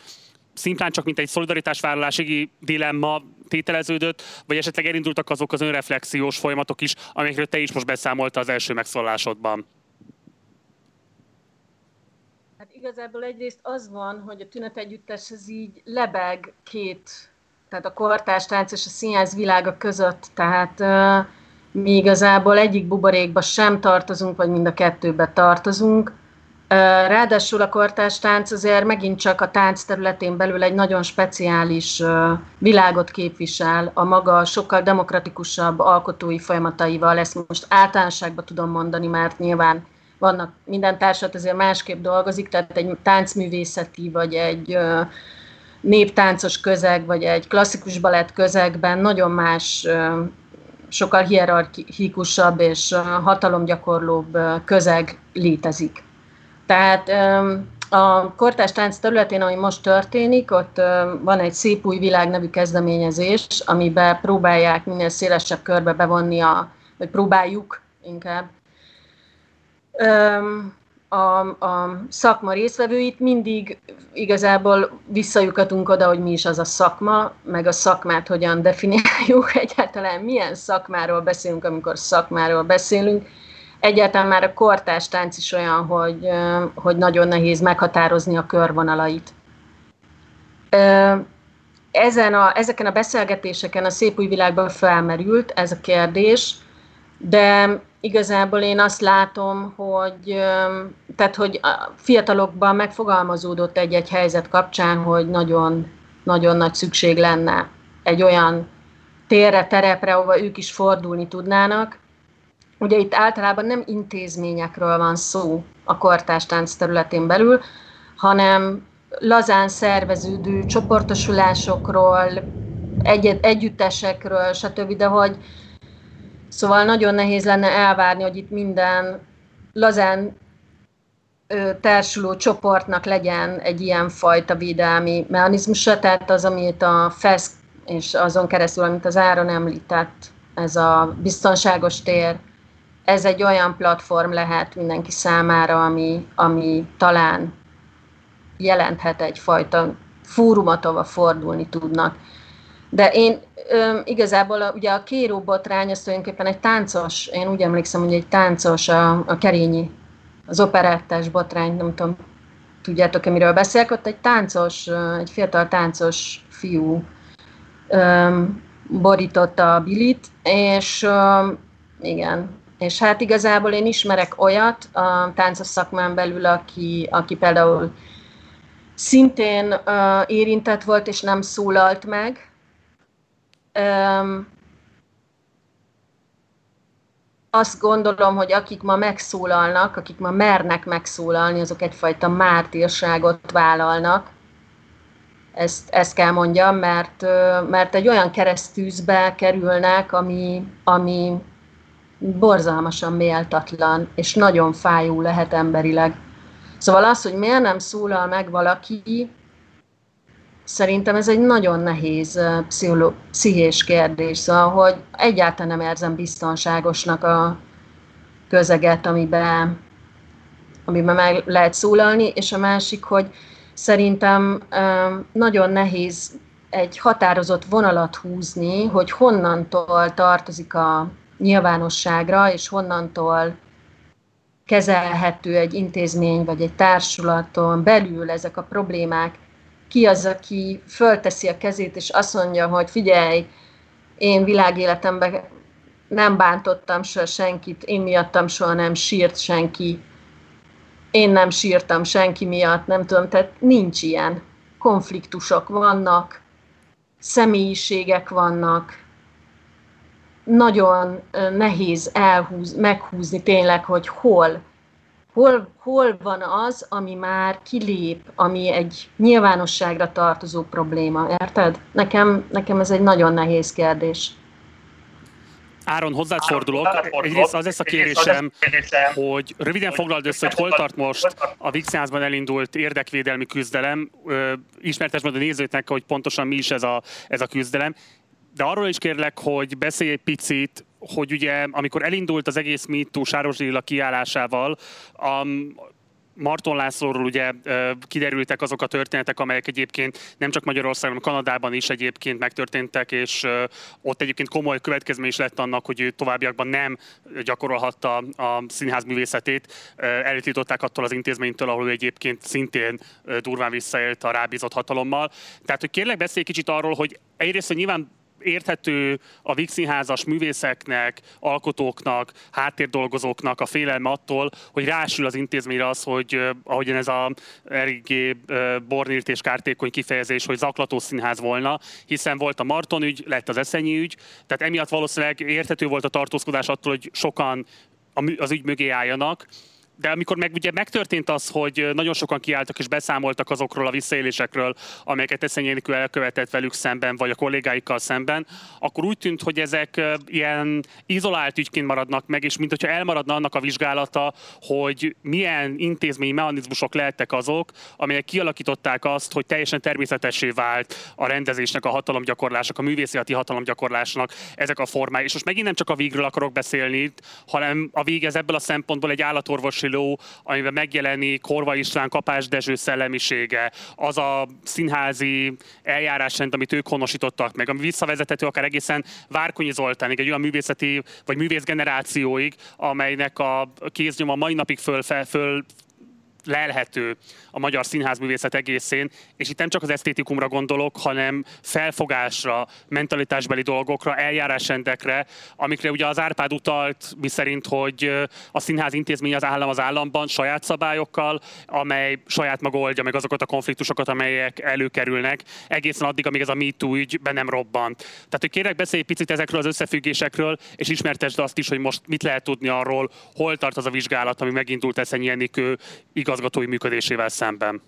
szimplán csak mint egy szolidaritásvállalási dilemma tételeződött, vagy esetleg elindultak azok az önreflexiós folyamatok is, amikről te is most beszámolta az első megszólásodban? Hát igazából egyrészt az van, hogy a tünet együttes ez így lebeg két, tehát a kortástánc és a színház világa között, tehát uh, mi igazából egyik buborékba sem tartozunk, vagy mind a kettőbe tartozunk. Ráadásul a kortárs tánc azért megint csak a tánc területén belül egy nagyon speciális világot képvisel a maga sokkal demokratikusabb alkotói folyamataival. Ezt most általánosságban tudom mondani, mert nyilván vannak minden társat azért másképp dolgozik, tehát egy táncművészeti vagy egy néptáncos közeg, vagy egy klasszikus balett közegben nagyon más, sokkal hierarchikusabb és hatalomgyakorlóbb közeg létezik. Tehát a kortás tánc területén, ami most történik, ott van egy Szép új világ nevű kezdeményezés, amiben próbálják minél szélesebb körbe bevonni, a, vagy próbáljuk inkább a, a szakma részvevőit, mindig igazából visszajukatunk oda, hogy mi is az a szakma, meg a szakmát hogyan definiáljuk, egyáltalán milyen szakmáról beszélünk, amikor szakmáról beszélünk. Egyáltalán már a kortás tánc is olyan, hogy, hogy nagyon nehéz meghatározni a körvonalait. Ezen a, ezeken a beszélgetéseken a szép új világban felmerült ez a kérdés, de igazából én azt látom, hogy, tehát, hogy a fiatalokban megfogalmazódott egy-egy helyzet kapcsán, hogy nagyon, nagyon nagy szükség lenne egy olyan térre, terepre, ahova ők is fordulni tudnának. Ugye itt általában nem intézményekről van szó a kortástánc területén belül, hanem lazán szerveződő csoportosulásokról, egy- együttesekről, stb., de hogy, Szóval nagyon nehéz lenne elvárni, hogy itt minden lazán társuló csoportnak legyen egy ilyen fajta védelmi mechanizmusa, tehát az, amit a FESZ és azon keresztül, amit az Áron említett, ez a biztonságos tér, ez egy olyan platform lehet mindenki számára, ami, ami talán jelenthet egyfajta fórumot, ahova fordulni tudnak. De én ö, igazából a, ugye a kéró botrány, az tulajdonképpen egy táncos, én úgy emlékszem, hogy egy táncos a, a kerényi, az operettás botrány, nem tudom, tudjátok-e, miről beszélek, ott egy táncos, egy fiatal táncos fiú ö, borította a bilit, és ö, igen, és hát igazából én ismerek olyat a táncos szakmán belül, aki, aki például szintén uh, érintett volt, és nem szólalt meg, Öm, azt gondolom, hogy akik ma megszólalnak, akik ma mernek megszólalni, azok egyfajta mártírságot vállalnak. Ezt, ezt kell mondjam, mert, mert egy olyan keresztűzbe kerülnek, ami, ami borzalmasan méltatlan, és nagyon fájó lehet emberileg. Szóval az, hogy miért nem szólal meg valaki, Szerintem ez egy nagyon nehéz pszicholó, pszichés kérdés, szóval, hogy egyáltalán nem érzem biztonságosnak a közeget, amiben, amiben meg lehet szólalni, és a másik, hogy szerintem nagyon nehéz egy határozott vonalat húzni, hogy honnantól tartozik a nyilvánosságra, és honnantól kezelhető egy intézmény vagy egy társulaton belül ezek a problémák, ki az, aki fölteszi a kezét, és azt mondja, hogy figyelj, én világéletemben nem bántottam soha senkit, én miattam soha nem sírt senki, én nem sírtam senki miatt, nem tudom, tehát nincs ilyen. Konfliktusok vannak, személyiségek vannak, nagyon nehéz elhúz, meghúzni tényleg, hogy hol hol, hol van az, ami már kilép, ami egy nyilvánosságra tartozó probléma, érted? Nekem, nekem ez egy nagyon nehéz kérdés. Áron, hozzád fordulok. Egyrészt az lesz a kérésem, hogy röviden foglald össze, hogy hol tart most a Vixházban elindult érdekvédelmi küzdelem. Ismertes meg a nézőknek, hogy pontosan mi is ez a, ez a küzdelem. De arról is kérlek, hogy beszélj egy picit hogy ugye amikor elindult az egész MeToo Sáros Lilla kiállásával, a Marton Lászlóról ugye kiderültek azok a történetek, amelyek egyébként nem csak Magyarországon, hanem Kanadában is egyébként megtörténtek, és ott egyébként komoly következmény is lett annak, hogy ő továbbiakban nem gyakorolhatta a színház művészetét. Elítították attól az intézménytől, ahol ő egyébként szintén durván visszaélt a rábízott hatalommal. Tehát, hogy kérlek beszélj kicsit arról, hogy egyrészt, hogy nyilván érthető a Színházas művészeknek, alkotóknak, háttérdolgozóknak a félelme attól, hogy rásül az intézményre az, hogy ahogyan ez a eléggé bornírt és kártékony kifejezés, hogy zaklató színház volna, hiszen volt a Marton ügy, lett az Eszenyi ügy, tehát emiatt valószínűleg érthető volt a tartózkodás attól, hogy sokan az ügy mögé álljanak, de amikor meg ugye megtörtént az, hogy nagyon sokan kiálltak és beszámoltak azokról a visszaélésekről, amelyeket Eszenyénikő elkövetett velük szemben, vagy a kollégáikkal szemben, akkor úgy tűnt, hogy ezek ilyen izolált ügyként maradnak meg, és mint hogyha elmaradna annak a vizsgálata, hogy milyen intézményi mechanizmusok lehettek azok, amelyek kialakították azt, hogy teljesen természetessé vált a rendezésnek, a hatalomgyakorlásnak, a művészeti hatalomgyakorlásnak ezek a formái. És most megint nem csak a végről akarok beszélni, hanem a vég ez ebből a szempontból egy állatorvosi napló, amiben megjelenik Korva István, Kapás Dezső szellemisége, az a színházi eljárásrend, amit ők honosítottak meg, ami visszavezethető akár egészen Várkonyi Zoltánig, egy olyan művészeti vagy művész generációig, amelynek a kéznyoma mai napig föl, föl, föl lelhető a magyar színházművészet egészén, és itt nem csak az esztétikumra gondolok, hanem felfogásra, mentalitásbeli dolgokra, eljárásrendekre, amikre ugye az Árpád utalt, miszerint, hogy a színház intézmény az állam az államban saját szabályokkal, amely saját maga oldja meg azokat a konfliktusokat, amelyek előkerülnek, egészen addig, amíg ez a MeToo ügy be nem robbant. Tehát, hogy kérek beszélj picit ezekről az összefüggésekről, és ismertesd azt is, hogy most mit lehet tudni arról, hol tart az a vizsgálat, ami megindult Eszenyi Enikő igazgatói működésével szemben?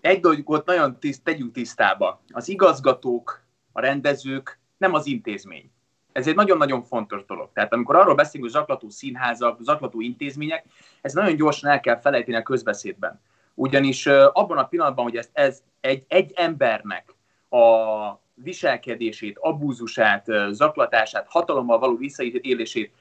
Egy dolgot nagyon tiszt, tegyünk tisztába. Az igazgatók, a rendezők nem az intézmény. Ez egy nagyon-nagyon fontos dolog. Tehát amikor arról beszélünk, hogy zaklató színházak, zaklató intézmények, ez nagyon gyorsan el kell felejteni a közbeszédben. Ugyanis abban a pillanatban, hogy ezt, ez egy, egy embernek a viselkedését, abúzusát, zaklatását, hatalommal való visszaélését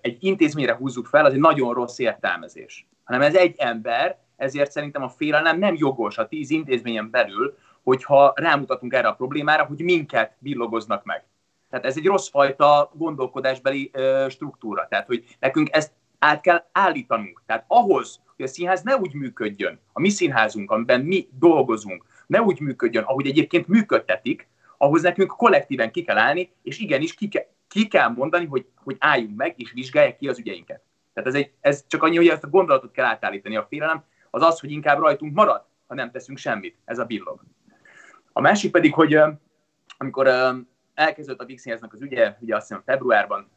egy intézményre húzzuk fel, az egy nagyon rossz értelmezés. Hanem ez egy ember, ezért szerintem a félelem nem jogos a tíz intézményen belül, hogyha rámutatunk erre a problémára, hogy minket billogoznak meg. Tehát ez egy rossz fajta gondolkodásbeli ö, struktúra. Tehát, hogy nekünk ezt át kell állítanunk. Tehát ahhoz, hogy a színház ne úgy működjön, a mi színházunk, amiben mi dolgozunk, ne úgy működjön, ahogy egyébként működtetik, ahhoz nekünk kollektíven ki kell állni, és igenis ki, ke- ki kell mondani, hogy, hogy álljunk meg, és vizsgálják ki az ügyeinket. Tehát ez, egy, ez csak annyi, hogy ezt a gondolatot kell átállítani. A félelem az az, hogy inkább rajtunk marad, ha nem teszünk semmit. Ez a billog. A másik pedig, hogy amikor elkezdődött a Vixényeznek az ügye, ugye azt hiszem februárban,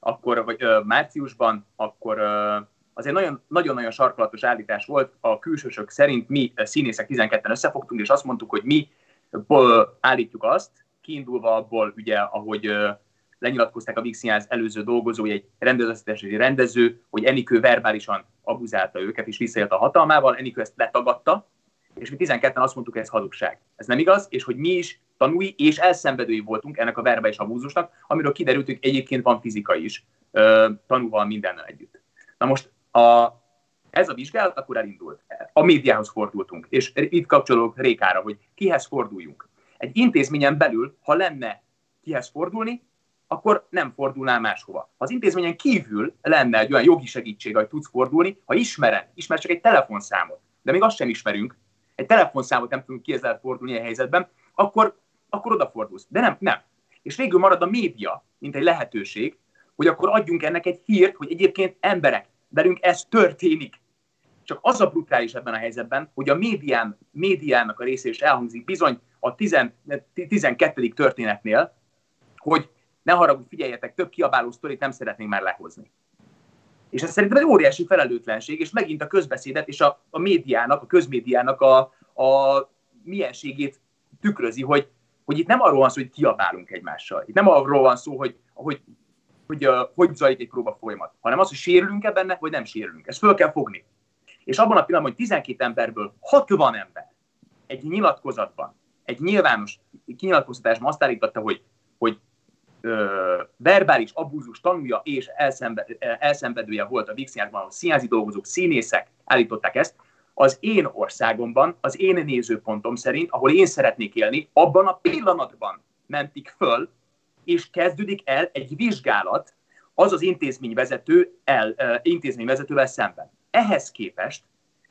akkor, vagy márciusban, akkor azért nagyon, nagyon-nagyon sarkalatos állítás volt. A külsősök szerint mi színészek 12-en összefogtunk, és azt mondtuk, hogy mi állítjuk azt, kiindulva abból, ugye, ahogy lenyilatkozták a Vix Színház előző dolgozói, egy rendezőszítési rendező, hogy Enikő verbálisan abuzálta őket és visszaélt a hatalmával, Enikő ezt letagadta, és mi 12-en azt mondtuk, hogy ez hazugság. Ez nem igaz, és hogy mi is tanúi és elszenvedői voltunk ennek a verbális abúzusnak, amiről kiderült, hogy egyébként van fizika is, tanúval mindennel együtt. Na most a, ez a vizsgálat akkor elindult. A médiához fordultunk, és itt kapcsolódok Rékára, hogy kihez forduljunk. Egy intézményen belül, ha lenne kihez fordulni, akkor nem fordulnál máshova. Az intézményen kívül lenne egy olyan jogi segítség, hogy tudsz fordulni, ha ismered, ismer csak egy telefonszámot, de még azt sem ismerünk, egy telefonszámot nem tudunk lehet fordulni a helyzetben, akkor, akkor odafordulsz. De nem, nem. És végül marad a média, mint egy lehetőség, hogy akkor adjunk ennek egy hírt, hogy egyébként emberek, velünk ez történik. Csak az a brutális ebben a helyzetben, hogy a médián, médiának a része is elhangzik bizony a 12. történetnél, hogy ne haragudj, figyeljetek, több kiabáló sztorit nem szeretnénk már lehozni. És ez szerintem egy óriási felelőtlenség, és megint a közbeszédet és a, a médiának, a közmédiának a, a mienségét tükrözi, hogy, hogy itt nem arról van szó, hogy kiabálunk egymással. Itt nem arról van szó, hogy, hogy, hogy, hogy, hogy zajlik egy próba folyamat, hanem az, hogy sérülünk-e benne, vagy nem sérülünk. Ezt föl kell fogni. És abban a pillanatban, hogy 12 emberből 60 ember egy nyilatkozatban, egy nyilvános kinyilatkoztatásban azt állította, hogy, verbális abúzus tanulja és elszenve, elszenvedője volt a Vixnyárban, ahol színházi dolgozók, színészek állították ezt, az én országomban, az én nézőpontom szerint, ahol én szeretnék élni, abban a pillanatban mentik föl, és kezdődik el egy vizsgálat az az intézményvezető el, intézményvezetővel szemben. Ehhez képest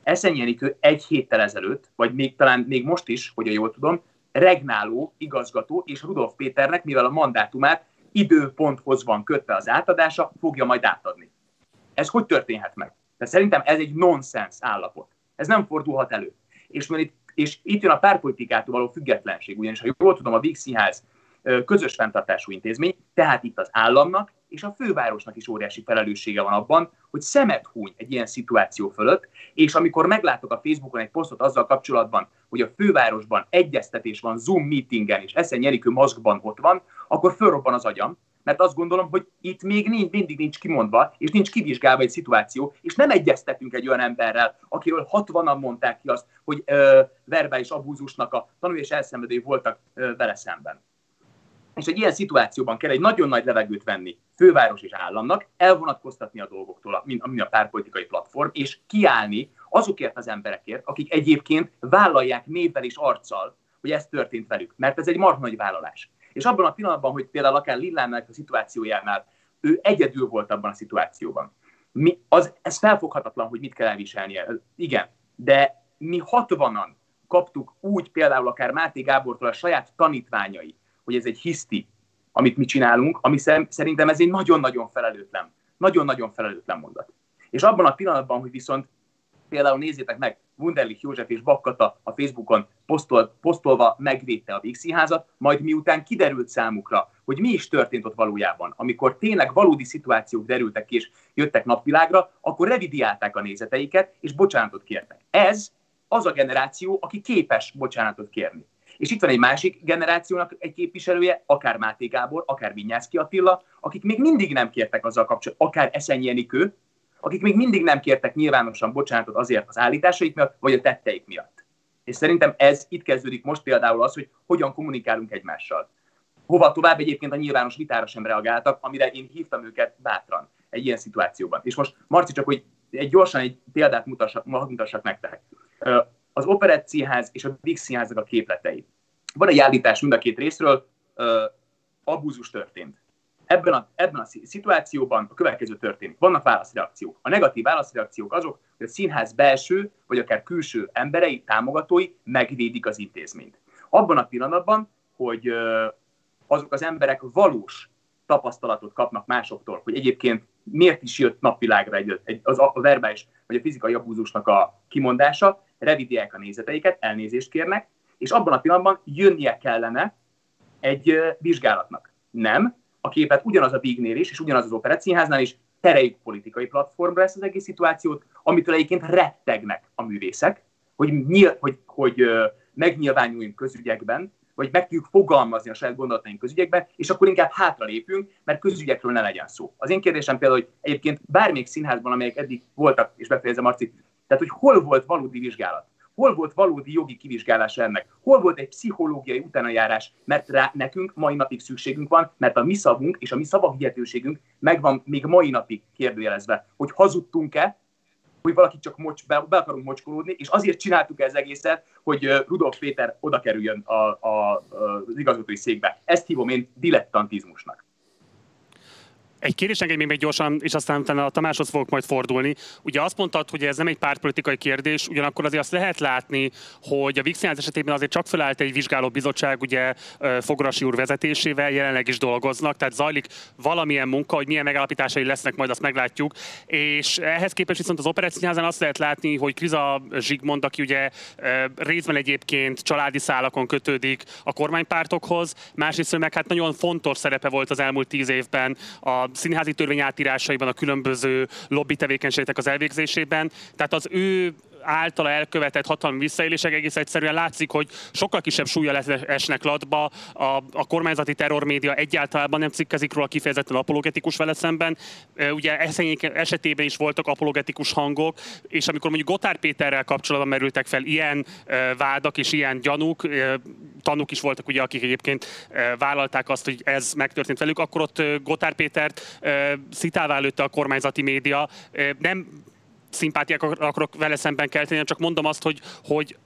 Eszenyi egy héttel ezelőtt, vagy még talán még most is, hogy jól tudom, regnáló igazgató és Rudolf Péternek, mivel a mandátumát időponthoz van kötve az átadása, fogja majd átadni. Ez hogy történhet meg? Tehát szerintem ez egy nonsens állapot. Ez nem fordulhat elő. És, itt, és itt jön a párpolitikától való függetlenség, ugyanis ha jól tudom, a Víg Színház közös fenntartású intézmény, tehát itt az államnak és a fővárosnak is óriási felelőssége van abban, hogy szemet húny egy ilyen szituáció fölött, és amikor meglátok a Facebookon egy posztot azzal kapcsolatban, hogy a fővárosban egyeztetés van Zoom meetingen, és Eszen Jerikő maszkban ott van, akkor fölrobban az agyam, mert azt gondolom, hogy itt még nincs, mindig nincs kimondva, és nincs kivizsgálva egy szituáció, és nem egyeztetünk egy olyan emberrel, akiről 60-an mondták ki azt, hogy ö, verbális abúzusnak a tanulás elszenvedői voltak ö, vele szemben. És egy ilyen szituációban kell egy nagyon nagy levegőt venni főváros és államnak, elvonatkoztatni a dolgoktól, mint a párpolitikai platform, és kiállni azokért az emberekért, akik egyébként vállalják névvel és arccal, hogy ez történt velük, mert ez egy marha nagy vállalás. És abban a pillanatban, hogy például akár Lillának a szituációjánál, ő egyedül volt abban a szituációban. Mi, az, ez felfoghatatlan, hogy mit kell elviselnie. Igen, de mi hatvanan kaptuk úgy például akár Máté Gábortól a saját tanítványai, hogy ez egy hiszti, amit mi csinálunk, ami szerintem ez egy nagyon-nagyon felelőtlen, nagyon-nagyon felelőtlen mondat. És abban a pillanatban, hogy viszont például nézzétek meg, Wunderlich József és Bakkata a Facebookon posztol, posztolva megvédte a Vígszínházat, majd miután kiderült számukra, hogy mi is történt ott valójában, amikor tényleg valódi szituációk derültek és jöttek napvilágra, akkor revidiálták a nézeteiket és bocsánatot kértek. Ez az a generáció, aki képes bocsánatot kérni. És itt van egy másik generációnak egy képviselője, akár Máté Gábor, akár Vinyászki Attila, akik még mindig nem kértek azzal kapcsolatban, akár Eszenyi Enikő, akik még mindig nem kértek nyilvánosan bocsánatot azért az állításaik miatt, vagy a tetteik miatt. És szerintem ez itt kezdődik most például az, hogy hogyan kommunikálunk egymással. Hova tovább egyébként a nyilvános vitára sem reagáltak, amire én hívtam őket bátran egy ilyen szituációban. És most Marci, csak hogy egy gyorsan egy példát mutassak, mutassak nektek. Az Operett és a Színházak a képletei. Van egy állítás mind a két részről, abúzus történt. Ebben a, ebben a szituációban a következő történik. Vannak válaszreakciók. A negatív válaszreakciók azok, hogy a színház belső vagy akár külső emberei, támogatói megvédik az intézményt. Abban a pillanatban, hogy azok az emberek valós tapasztalatot kapnak másoktól, hogy egyébként miért is jött napvilágra egy, egy, az a verbális vagy a fizikai abúzusnak a kimondása, revidiálják a nézeteiket, elnézést kérnek, és abban a pillanatban jönnie kellene egy vizsgálatnak. Nem, a képet ugyanaz a Bignél is, és ugyanaz az Operettszínháznál is, tereljük politikai platformra ezt az egész szituációt, amitől egyébként rettegnek a művészek, hogy, nyil, hogy, hogy megnyilvánuljunk közügyekben, vagy meg tudjuk fogalmazni a saját gondolataink közügyekben, és akkor inkább hátra lépünk, mert közügyekről ne legyen szó. Az én kérdésem például, hogy egyébként bármelyik színházban, amelyek eddig voltak, és befejezem Marci, tehát hogy hol volt valódi vizsgálat? Hol volt valódi jogi kivizsgálása ennek? Hol volt egy pszichológiai utánajárás? Mert rá nekünk mai napig szükségünk van, mert a mi szavunk és a mi szavahihetőségünk megvan még mai napig kérdőjelezve, hogy hazudtunk-e, hogy valaki csak mocs, be, be akarunk mocskolódni, és azért csináltuk ez egészet, hogy Rudolf Péter oda kerüljön a, a, a, az igazgatói székbe. Ezt hívom én dilettantizmusnak. Egy kérdés engedj még gyorsan, és aztán utána a Tamáshoz fogok majd fordulni. Ugye azt mondtad, hogy ez nem egy pártpolitikai kérdés, ugyanakkor azért azt lehet látni, hogy a Vixenház esetében azért csak felállt egy vizsgálóbizottság, ugye Fograsi úr vezetésével jelenleg is dolgoznak, tehát zajlik valamilyen munka, hogy milyen megállapításai lesznek, majd azt meglátjuk. És ehhez képest viszont az Operettszínházán azt lehet látni, hogy Kriza Zsigmond, aki ugye részben egyébként családi szálakon kötődik a kormánypártokhoz, másrészt meg hát nagyon fontos szerepe volt az elmúlt tíz évben a színházi törvény átírásaiban, a különböző lobby tevékenységek az elvégzésében. Tehát az ő általa elkövetett hatalmi visszaélések egész egyszerűen látszik, hogy sokkal kisebb súlya esnek latba, a, a kormányzati terrormédia egyáltalán nem cikkezik róla kifejezetten apologetikus vele szemben. Ugye esetében is voltak apologetikus hangok, és amikor mondjuk Gotár Péterrel kapcsolatban merültek fel ilyen vádak és ilyen gyanúk, tanúk is voltak, ugye, akik egyébként vállalták azt, hogy ez megtörtént velük, akkor ott Gotár Pétert szitává lőtte a kormányzati média. Nem szimpátiák akarok vele szemben kelteni, csak mondom azt, hogy, hogy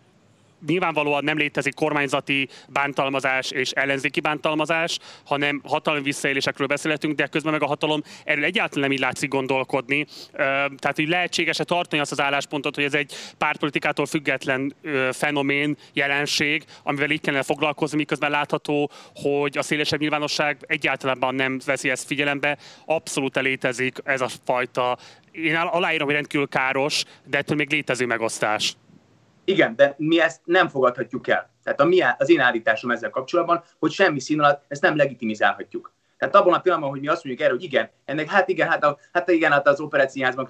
nyilvánvalóan nem létezik kormányzati bántalmazás és ellenzéki bántalmazás, hanem hatalmi visszaélésekről beszélhetünk, de közben meg a hatalom erről egyáltalán nem így látszik gondolkodni. Tehát, hogy lehetséges-e tartani azt az álláspontot, hogy ez egy pártpolitikától független fenomén, jelenség, amivel így kellene foglalkozni, miközben látható, hogy a szélesebb nyilvánosság egyáltalán nem veszi ezt figyelembe. Abszolút létezik ez a fajta én aláírom, hogy rendkívül káros, de ettől még létező megosztás. Igen, de mi ezt nem fogadhatjuk el. Tehát a mi, az én állításom ezzel kapcsolatban, hogy semmi szín alatt ezt nem legitimizálhatjuk. Tehát abban a pillanatban, hogy mi azt mondjuk erre, hogy igen, ennek hát igen, hát, a, hát igen, hát az operáciázban,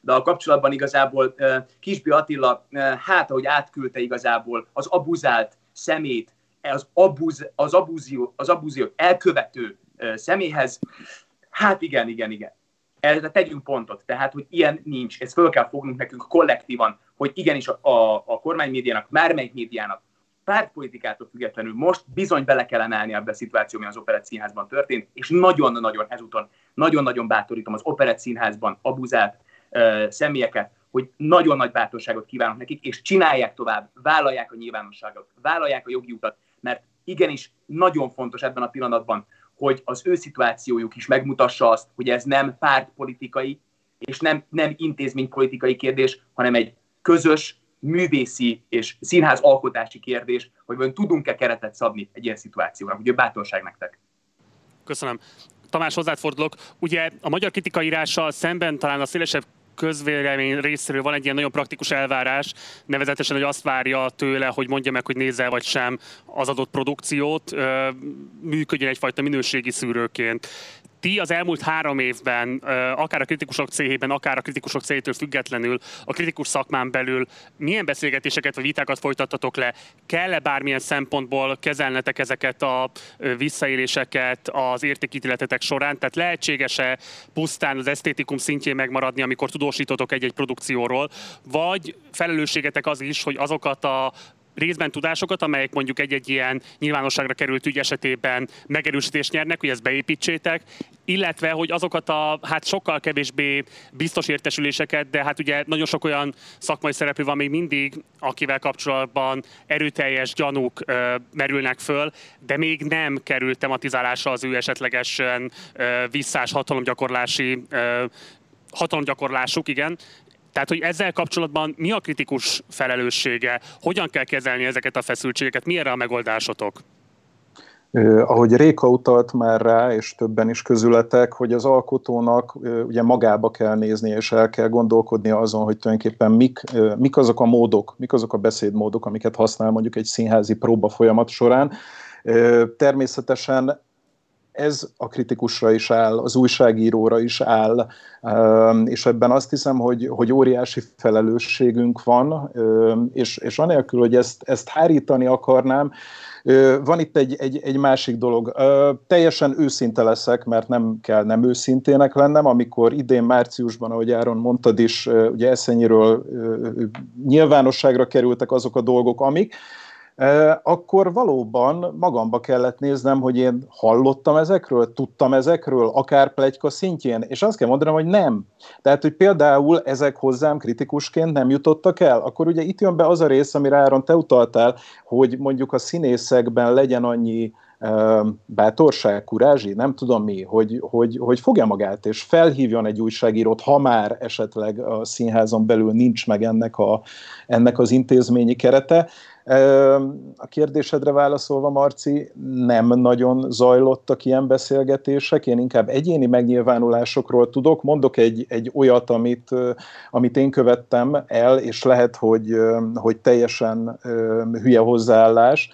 de a kapcsolatban igazából Kisbi Attila, hát ahogy átküldte igazából az abuzált szemét, az, abuz, az, abúzió, az abúziót elkövető személyhez, hát igen, igen, igen erre tegyünk pontot, tehát, hogy ilyen nincs, ezt föl kell fognunk nekünk kollektívan, hogy igenis a, a, a kormánymédiának, bármelyik médiának pártpolitikától függetlenül most bizony bele kell emelni ebbe a szituáció, ami az Operett Színházban történt, és nagyon-nagyon ezúton, nagyon-nagyon bátorítom az Operett Színházban abuzált uh, személyeket, hogy nagyon nagy bátorságot kívánok nekik, és csinálják tovább, vállalják a nyilvánosságot, vállalják a jogi utat, mert igenis nagyon fontos ebben a pillanatban, hogy az ő szituációjuk is megmutassa azt, hogy ez nem pártpolitikai, és nem, nem intézménypolitikai kérdés, hanem egy közös, művészi és színház alkotási kérdés, hogy tudunk-e keretet szabni egy ilyen szituációra. Ugye bátorság nektek. Köszönöm. Tamás, hozzád fordulok. Ugye a magyar kritika írással szemben talán a szélesebb közvélemény részéről van egy ilyen nagyon praktikus elvárás, nevezetesen, hogy azt várja tőle, hogy mondja meg, hogy nézze vagy sem az adott produkciót, működjön egyfajta minőségi szűrőként ti az elmúlt három évben, akár a kritikusok céhében, akár a kritikusok céhétől függetlenül, a kritikus szakmán belül milyen beszélgetéseket vagy vitákat folytattatok le? Kell-e bármilyen szempontból kezelnetek ezeket a visszaéléseket az értékítéletetek során? Tehát lehetséges-e pusztán az esztétikum szintjén megmaradni, amikor tudósítotok egy-egy produkcióról, vagy felelősségetek az is, hogy azokat a részben tudásokat, amelyek mondjuk egy-egy ilyen nyilvánosságra került ügy esetében megerősítést nyernek, hogy ezt beépítsétek, illetve, hogy azokat a hát sokkal kevésbé biztos értesüléseket, de hát ugye nagyon sok olyan szakmai szereplő van még mindig, akivel kapcsolatban erőteljes gyanúk ö, merülnek föl, de még nem került tematizálásra az ő esetlegesen ö, visszás hatalomgyakorlási ö, hatalomgyakorlásuk, igen. Tehát, hogy ezzel kapcsolatban mi a kritikus felelőssége, hogyan kell kezelni ezeket a feszültségeket, mi erre a megoldásotok? Ahogy Réka utalt már rá, és többen is közületek, hogy az alkotónak ugye magába kell nézni, és el kell gondolkodni azon, hogy tulajdonképpen mik, mik azok a módok, mik azok a beszédmódok, amiket használ mondjuk egy színházi próba folyamat során. Természetesen ez a kritikusra is áll, az újságíróra is áll, és ebben azt hiszem, hogy, hogy óriási felelősségünk van, és, és anélkül, hogy ezt, ezt hárítani akarnám, van itt egy, egy, egy másik dolog. Teljesen őszinte leszek, mert nem kell nem őszintének lennem, amikor idén márciusban, ahogy Áron mondtad is, ugye Eszenyiről nyilvánosságra kerültek azok a dolgok, amik, akkor valóban magamba kellett néznem, hogy én hallottam ezekről, tudtam ezekről, akár plegyka szintjén, és azt kell mondanom, hogy nem. Tehát, hogy például ezek hozzám kritikusként nem jutottak el, akkor ugye itt jön be az a rész, amire Áron te utaltál, hogy mondjuk a színészekben legyen annyi bátorság, kurázsi, nem tudom mi, hogy, hogy, hogy fogja magát, és felhívjon egy újságírót, ha már esetleg a színházon belül nincs meg ennek, a, ennek az intézményi kerete, a kérdésedre válaszolva, Marci, nem nagyon zajlottak ilyen beszélgetések, én inkább egyéni megnyilvánulásokról tudok. Mondok egy, egy olyat, amit, amit én követtem el, és lehet, hogy, hogy teljesen hülye hozzáállás,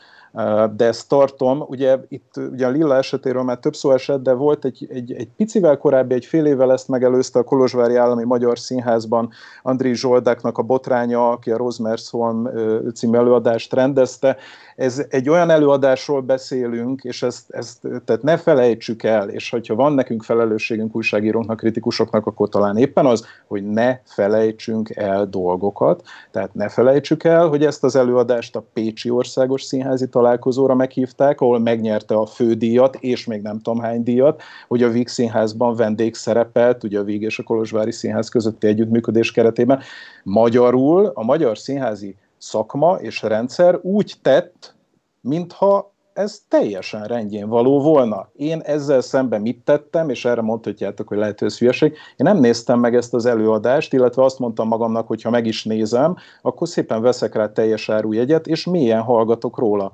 de ezt tartom, ugye itt ugye a Lilla esetéről már több szó esett, de volt egy, egy, egy picivel korábbi, egy fél évvel ezt megelőzte a Kolozsvári Állami Magyar Színházban. André Zsoldáknak a botránya, aki a Rosemersholm című előadást rendezte, ez egy olyan előadásról beszélünk, és ezt, ezt tehát ne felejtsük el, és hogyha van nekünk felelősségünk újságíróknak, kritikusoknak, akkor talán éppen az, hogy ne felejtsünk el dolgokat, tehát ne felejtsük el, hogy ezt az előadást a Pécsi Országos Színházi találkozóra meghívták, ahol megnyerte a fődíjat, és még nem tudom hány díjat, hogy a Víg Színházban vendég szerepelt, ugye a Víg és a Kolozsvári Színház közötti együttműködés keretében. Magyarul a Magyar Színházi szakma és rendszer úgy tett, mintha ez teljesen rendjén való volna. Én ezzel szemben mit tettem, és erre mondhatjátok, hogy lehet, hogy ez. Én nem néztem meg ezt az előadást, illetve azt mondtam magamnak, hogy ha meg is nézem, akkor szépen veszek rá teljes áru jegyet, és mélyen hallgatok róla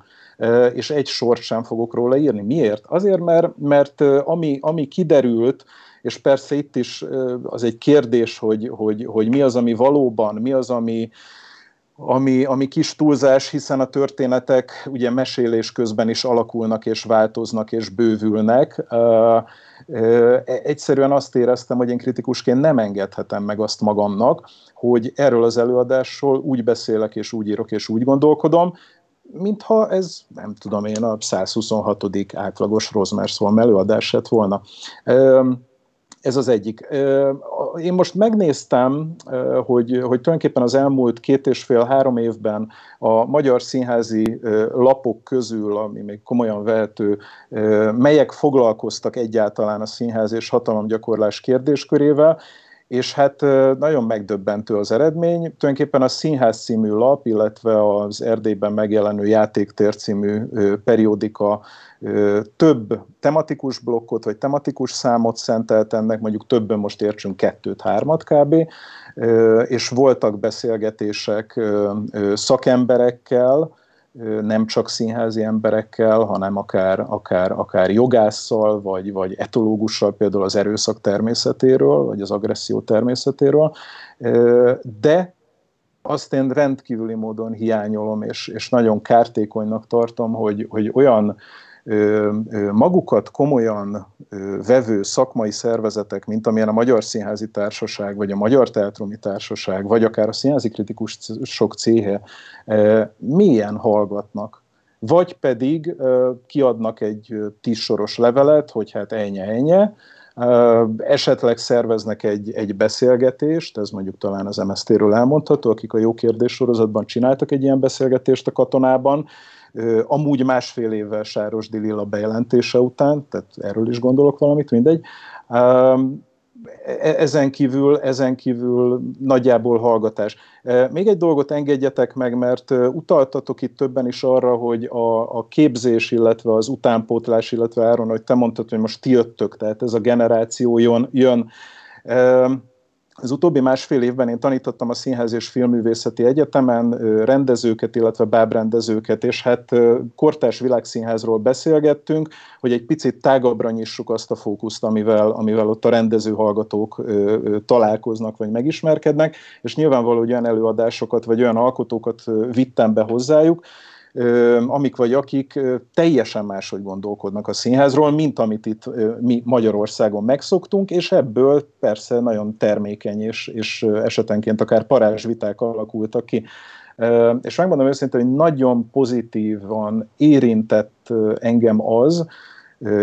és egy sort sem fogok róla írni. Miért? Azért, mert, mert ami, ami kiderült, és persze itt is az egy kérdés, hogy, hogy, hogy mi az, ami valóban, mi az, ami, ami, ami kis túlzás, hiszen a történetek ugye mesélés közben is alakulnak és változnak és bővülnek. Egyszerűen azt éreztem, hogy én kritikusként nem engedhetem meg azt magamnak, hogy erről az előadásról úgy beszélek és úgy írok és úgy gondolkodom, mintha ez, nem tudom én, a 126. átlagos Rosemary előadás lett volna. Ez az egyik. Én most megnéztem, hogy, hogy tulajdonképpen az elmúlt két és fél-három évben a magyar színházi lapok közül, ami még komolyan vehető, melyek foglalkoztak egyáltalán a színház és hatalomgyakorlás kérdéskörével, és hát nagyon megdöbbentő az eredmény. Tulajdonképpen a Színház című lap, illetve az Erdélyben megjelenő Játéktér című periódika több tematikus blokkot, vagy tematikus számot szentelt ennek, mondjuk többen most értsünk kettőt, hármat kb., és voltak beszélgetések szakemberekkel, nem csak színházi emberekkel, hanem akár, akár, akár jogásszal, vagy, vagy etológussal, például az erőszak természetéről, vagy az agresszió természetéről, de azt én rendkívüli módon hiányolom, és, és nagyon kártékonynak tartom, hogy, hogy olyan magukat komolyan vevő szakmai szervezetek, mint amilyen a Magyar Színházi Társaság, vagy a Magyar Teátrumi Társaság, vagy akár a Színházi Kritikus sok céhe, milyen hallgatnak. Vagy pedig kiadnak egy tízsoros levelet, hogy hát ennyi, ennyi, esetleg szerveznek egy, egy beszélgetést, ez mondjuk talán az MSZT-ről elmondható, akik a Jó Kérdés sorozatban csináltak egy ilyen beszélgetést a katonában, amúgy másfél évvel Sáros Dilila bejelentése után, tehát erről is gondolok valamit, mindegy. E, ezen kívül, ezen kívül nagyjából hallgatás. Még egy dolgot engedjetek meg, mert utaltatok itt többen is arra, hogy a, a képzés, illetve az utánpótlás, illetve Áron, hogy te mondtad, hogy most ti jöttök, tehát ez a generáció jön. jön. Az utóbbi másfél évben én tanítottam a Színház és Filmművészeti Egyetemen rendezőket, illetve bábrendezőket, és hát kortás világszínházról beszélgettünk, hogy egy picit tágabbra nyissuk azt a fókuszt, amivel, amivel ott a rendező hallgatók találkoznak, vagy megismerkednek, és nyilvánvaló, olyan előadásokat, vagy olyan alkotókat vittem be hozzájuk, amik vagy akik teljesen máshogy gondolkodnak a színházról, mint amit itt mi Magyarországon megszoktunk, és ebből persze nagyon termékeny és, és esetenként akár parázsviták alakultak ki. És megmondom őszintén, hogy nagyon pozitívan érintett engem az,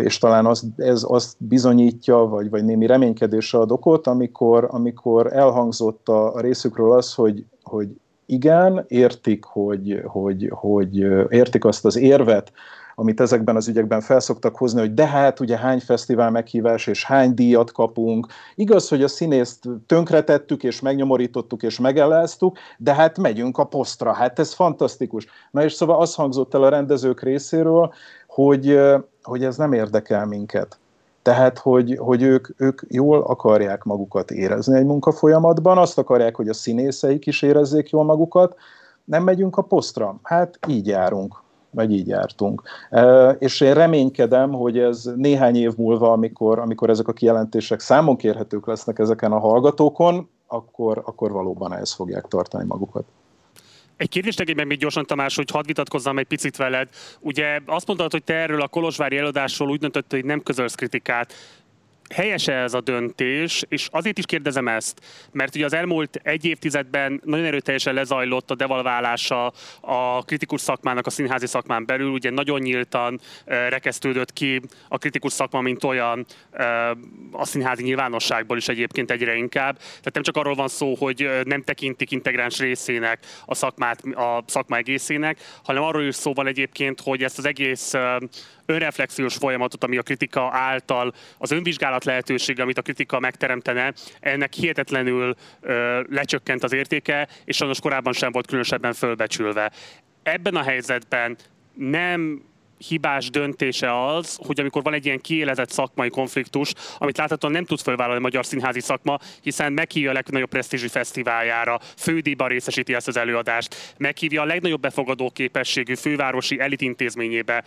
és talán az, ez azt bizonyítja, vagy, vagy némi reménykedésre ad okot, amikor, amikor elhangzott a, részükről az, hogy, hogy igen, értik, hogy, hogy, hogy értik azt az érvet, amit ezekben az ügyekben felszoktak hozni, hogy de hát ugye hány fesztivál meghívás és hány díjat kapunk. Igaz, hogy a színészt tönkretettük és megnyomorítottuk és megeláztuk, de hát megyünk a posztra, hát ez fantasztikus. Na és szóval az hangzott el a rendezők részéről, hogy, hogy ez nem érdekel minket. Tehát, hogy, hogy ők, ők jól akarják magukat érezni egy munkafolyamatban, azt akarják, hogy a színészeik is érezzék jól magukat, nem megyünk a posztra. Hát így járunk, vagy így jártunk. És én reménykedem, hogy ez néhány év múlva, amikor, amikor ezek a kijelentések számon kérhetők lesznek ezeken a hallgatókon, akkor, akkor valóban ehhez fogják tartani magukat. Egy kérdést tegye meg még gyorsan, Tamás, hogy hadd vitatkozzam egy picit veled. Ugye azt mondtad, hogy te erről a Kolozsvári előadásról úgy döntöttél, hogy nem közölsz kritikát helyese ez a döntés, és azért is kérdezem ezt, mert ugye az elmúlt egy évtizedben nagyon erőteljesen lezajlott a devalválása a kritikus szakmának a színházi szakmán belül, ugye nagyon nyíltan rekesztődött ki a kritikus szakma, mint olyan a színházi nyilvánosságból is egyébként egyre inkább. Tehát nem csak arról van szó, hogy nem tekintik integráns részének a szakmát, a szakma egészének, hanem arról is szó van egyébként, hogy ezt az egész önreflexiós folyamatot, ami a kritika által, az önvizsgálat lehetősége, amit a kritika megteremtene, ennek hihetetlenül ö, lecsökkent az értéke, és sajnos korábban sem volt különösebben fölbecsülve. Ebben a helyzetben nem hibás döntése az, hogy amikor van egy ilyen kiélezett szakmai konfliktus, amit láthatóan nem tud fölvállalni a magyar színházi szakma, hiszen meghívja a legnagyobb presztízsi fesztiváljára, fődíjban részesíti ezt az előadást, meghívja a legnagyobb befogadó képességű fővárosi elitintézményébe,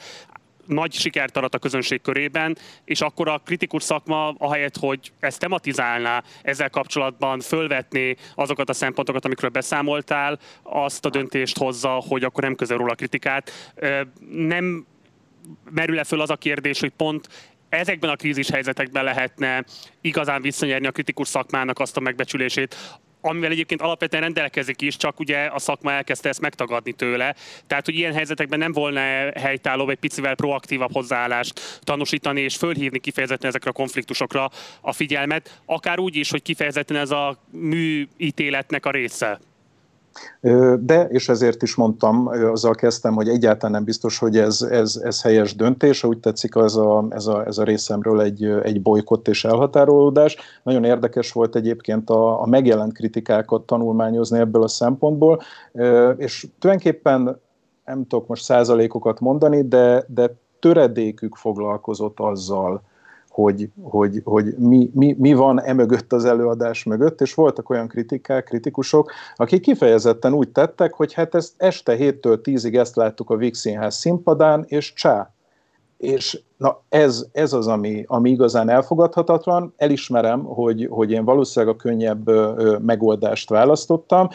nagy sikert arat a közönség körében, és akkor a kritikus szakma, ahelyett, hogy ezt tematizálná, ezzel kapcsolatban fölvetné azokat a szempontokat, amikről beszámoltál, azt a döntést hozza, hogy akkor nem közel róla a kritikát. Nem merül-e föl az a kérdés, hogy pont ezekben a krízis helyzetekben lehetne igazán visszanyerni a kritikus szakmának azt a megbecsülését, amivel egyébként alapvetően rendelkezik is, csak ugye a szakma elkezdte ezt megtagadni tőle. Tehát, hogy ilyen helyzetekben nem volna helytálló egy picivel proaktívabb hozzáállást tanúsítani és fölhívni kifejezetten ezekre a konfliktusokra a figyelmet, akár úgy is, hogy kifejezetten ez a műítéletnek a része. De, és ezért is mondtam, azzal kezdtem, hogy egyáltalán nem biztos, hogy ez, ez, ez helyes döntés, úgy tetszik ez a, ez a, ez a részemről egy, egy bolykott és elhatárolódás. Nagyon érdekes volt egyébként a, a megjelent kritikákat tanulmányozni ebből a szempontból, és tulajdonképpen nem tudok most százalékokat mondani, de, de töredékük foglalkozott azzal, hogy, hogy, hogy mi, mi, mi van emögött az előadás mögött, és voltak olyan kritikák, kritikusok, akik kifejezetten úgy tettek, hogy hát ezt este 7-től 10-ig ezt láttuk a Víg Színház színpadán, és csá. És na ez, ez az, ami, ami igazán elfogadhatatlan. Elismerem, hogy, hogy én valószínűleg a könnyebb megoldást választottam,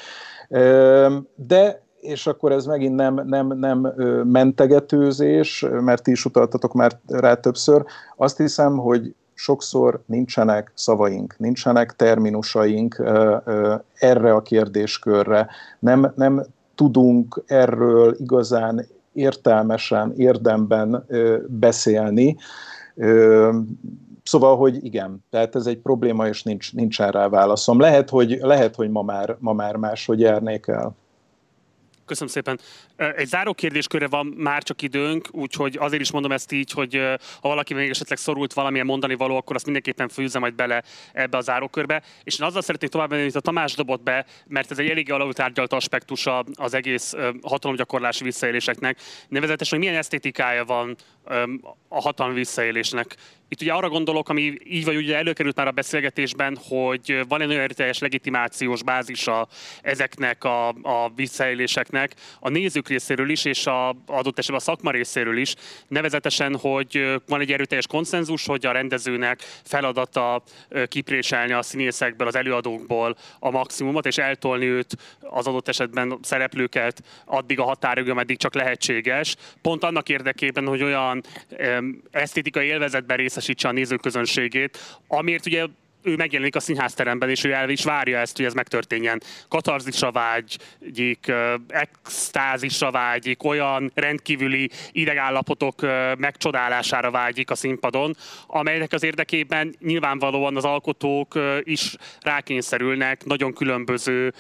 de és akkor ez megint nem, nem, nem mentegetőzés, mert ti is utaltatok már rá többször. Azt hiszem, hogy sokszor nincsenek szavaink, nincsenek terminusaink erre a kérdéskörre. Nem, nem tudunk erről igazán értelmesen, érdemben beszélni. Szóval, hogy igen, tehát ez egy probléma, és nincs, nincsen rá válaszom. Lehet, hogy, lehet, hogy ma már, ma már máshogy járnék el. Köszönöm szépen. Egy záró kérdéskörre van már csak időnk, úgyhogy azért is mondom ezt így, hogy ha valaki még esetleg szorult valamilyen mondani való, akkor azt mindenképpen fűzze majd bele ebbe a zárókörbe. És én azzal szeretnék tovább menni, hogy a Tamás dobott be, mert ez egy eléggé alultárgyalt aspektusa az egész hatalomgyakorlási visszaéléseknek. Nevezetesen, hogy milyen esztétikája van a hatalmi visszaélésnek. Itt ugye arra gondolok, ami így vagy ugye előkerült már a beszélgetésben, hogy van egy nagyon erőteljes legitimációs bázisa ezeknek a, a visszaéléseknek a nézők részéről is, és a, adott esetben a szakma részéről is. Nevezetesen, hogy van egy erőteljes konszenzus, hogy a rendezőnek feladata kipréselni a színészekből, az előadókból a maximumot, és eltolni őt az adott esetben szereplőket addig a határig, ameddig csak lehetséges. Pont annak érdekében, hogy olyan esztétikai élvezetben részesítse a nézőközönségét, amiért ugye ő megjelenik a színházteremben, és ő el is várja ezt, hogy ez megtörténjen. Katarzisra vágyik, extázisra vágyik, olyan rendkívüli idegállapotok megcsodálására vágyik a színpadon, amelynek az érdekében nyilvánvalóan az alkotók is rákényszerülnek nagyon különböző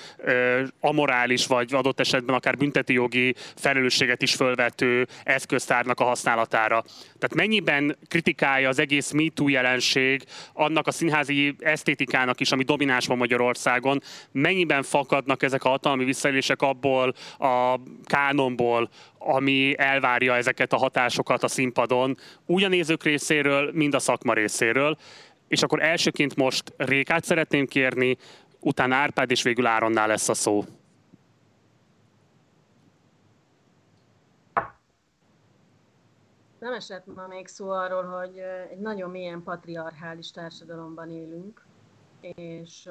amorális, vagy adott esetben akár bünteti jogi felelősséget is fölvető eszköztárnak a használatára. Tehát mennyiben kritikálja az egész MeToo jelenség annak a színházi esztétikának is, ami domináns van Magyarországon, mennyiben fakadnak ezek a hatalmi visszaélések abból a kánonból, ami elvárja ezeket a hatásokat a színpadon, úgy a nézők részéről, mind a szakma részéről. És akkor elsőként most Rékát szeretném kérni, utána Árpád, és végül Áronnál lesz a szó. Nem esett ma még szó arról, hogy egy nagyon mélyen patriarchális társadalomban élünk, és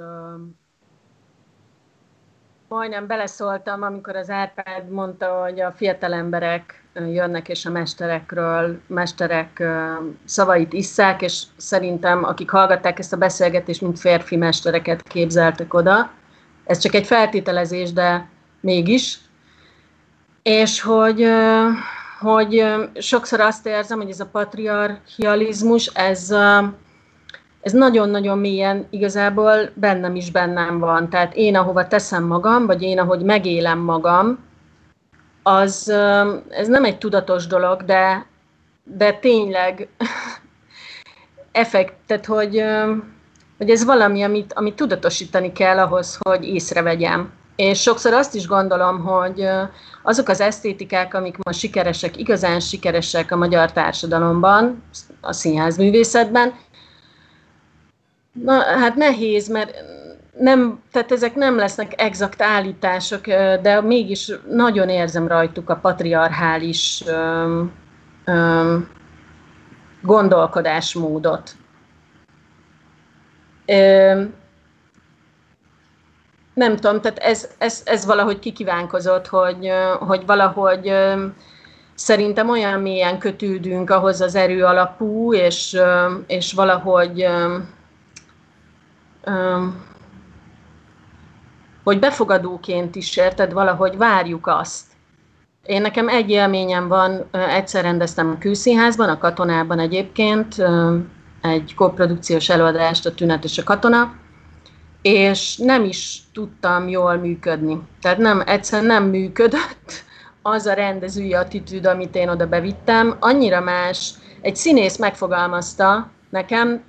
majdnem beleszóltam, amikor az Árpád mondta, hogy a fiatal emberek jönnek és a mesterekről, mesterek szavait isszák, és szerintem akik hallgatták ezt a beszélgetést, mint férfi mestereket képzeltek oda. Ez csak egy feltételezés, de mégis. És hogy hogy sokszor azt érzem, hogy ez a patriarchializmus, ez, ez nagyon-nagyon mélyen igazából bennem is bennem van. Tehát én, ahova teszem magam, vagy én, ahogy megélem magam, az, ez nem egy tudatos dolog, de, de tényleg effekt, tehát hogy, hogy ez valami, amit, amit tudatosítani kell ahhoz, hogy észrevegyem. És sokszor azt is gondolom, hogy azok az esztétikák, amik ma sikeresek, igazán sikeresek a magyar társadalomban, a színházművészetben, na, hát nehéz, mert nem, tehát ezek nem lesznek exakt állítások, de mégis nagyon érzem rajtuk a patriarchális öm, öm, gondolkodásmódot. Nem tudom, tehát ez, ez, ez valahogy kikívánkozott, hogy, hogy valahogy szerintem olyan mélyen kötődünk ahhoz az erő alapú, és, és valahogy hogy befogadóként is érted, valahogy várjuk azt. Én nekem egy élményem van, egyszer rendeztem a külszínházban, a katonában egyébként, egy koprodukciós előadást, a Tünet és a Katona, és nem is tudtam jól működni. Tehát nem, egyszer nem működött az a rendezői attitűd, amit én oda bevittem. Annyira más, egy színész megfogalmazta nekem,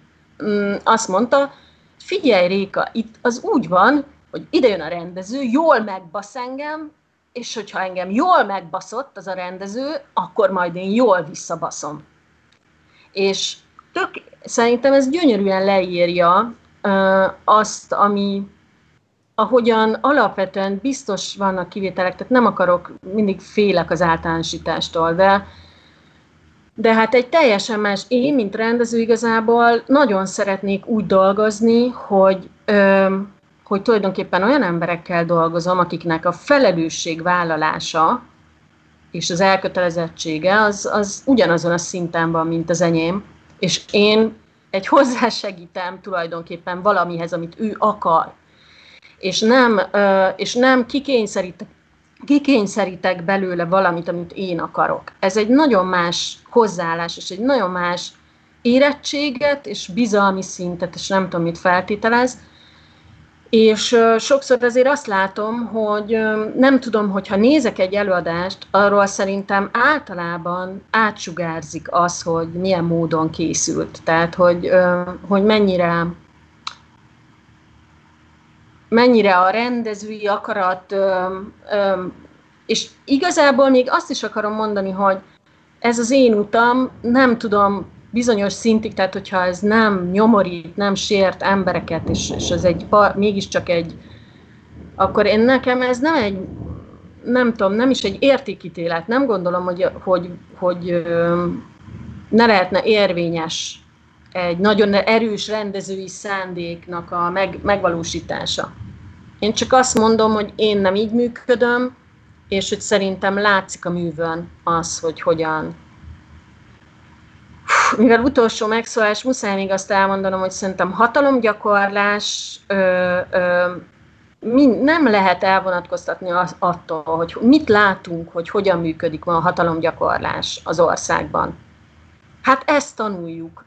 mm, azt mondta, figyelj Réka, itt az úgy van, hogy ide jön a rendező, jól megbasz engem, és hogyha engem jól megbaszott az a rendező, akkor majd én jól visszabaszom. És tök, szerintem ez gyönyörűen leírja azt, ami, ahogyan alapvetően biztos vannak kivételek, tehát nem akarok, mindig félek az általánosítástól, de, de hát egy teljesen más, én, mint rendező igazából nagyon szeretnék úgy dolgozni, hogy, ö, hogy tulajdonképpen olyan emberekkel dolgozom, akiknek a felelősségvállalása és az elkötelezettsége az, az ugyanazon a szinten van, mint az enyém, és én egy hozzásegítem tulajdonképpen valamihez, amit ő akar, és nem, és nem kikényszerítek, kikényszerítek belőle valamit, amit én akarok. Ez egy nagyon más hozzáállás, és egy nagyon más érettséget és bizalmi szintet, és nem tudom, mit feltételez, és sokszor azért azt látom, hogy nem tudom, hogyha nézek egy előadást, arról szerintem általában átsugárzik az, hogy milyen módon készült. Tehát, hogy, hogy mennyire mennyire a rendezői akarat, és igazából még azt is akarom mondani, hogy ez az én utam, nem tudom bizonyos szintig, tehát hogyha ez nem nyomorít, nem sért embereket, és, és ez egy, mégiscsak egy, akkor én nekem ez nem egy, nem tudom, nem is egy értékítélet, nem gondolom, hogy, hogy, hogy ne lehetne érvényes egy nagyon erős rendezői szándéknak a meg, megvalósítása. Én csak azt mondom, hogy én nem így működöm, és hogy szerintem látszik a művön az, hogy hogyan mivel utolsó megszólás, muszáj még azt elmondanom, hogy szerintem hatalomgyakorlás ö, ö, mi, nem lehet elvonatkoztatni az, attól, hogy mit látunk, hogy hogyan működik ma a hatalomgyakorlás az országban. Hát ezt tanuljuk.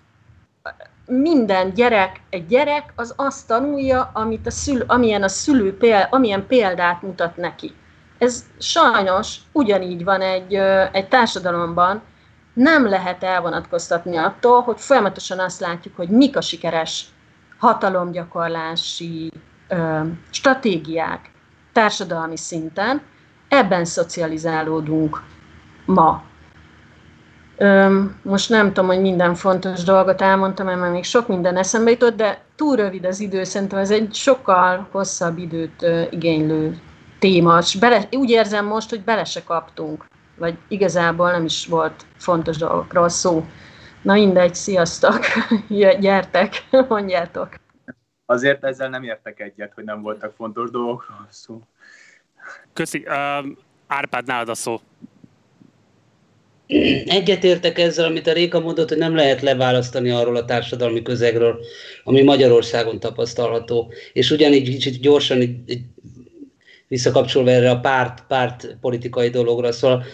Minden gyerek, egy gyerek az azt tanulja, amit a szülő, amilyen a szülő péld, amilyen példát mutat neki. Ez sajnos ugyanígy van egy, egy társadalomban, nem lehet elvonatkoztatni attól, hogy folyamatosan azt látjuk, hogy mik a sikeres hatalomgyakorlási ö, stratégiák társadalmi szinten, ebben szocializálódunk ma. Ö, most nem tudom, hogy minden fontos dolgot elmondtam, mert még sok minden eszembe jutott, de túl rövid az idő, szerintem ez egy sokkal hosszabb időt ö, igénylő téma. Bele, úgy érzem most, hogy bele se kaptunk vagy igazából nem is volt fontos dolgokról szó. Na mindegy, sziasztok, gyertek, mondjátok. Azért ezzel nem értek egyet, hogy nem voltak fontos dolgokról szó. Köszi. Uh, Árpád, nálad a szó. Egyetértek ezzel, amit a Réka mondott, hogy nem lehet leválasztani arról a társadalmi közegről, ami Magyarországon tapasztalható. És ugyanígy kicsit gyorsan egy visszakapcsolva erre a párt, párt politikai dologra. Szóval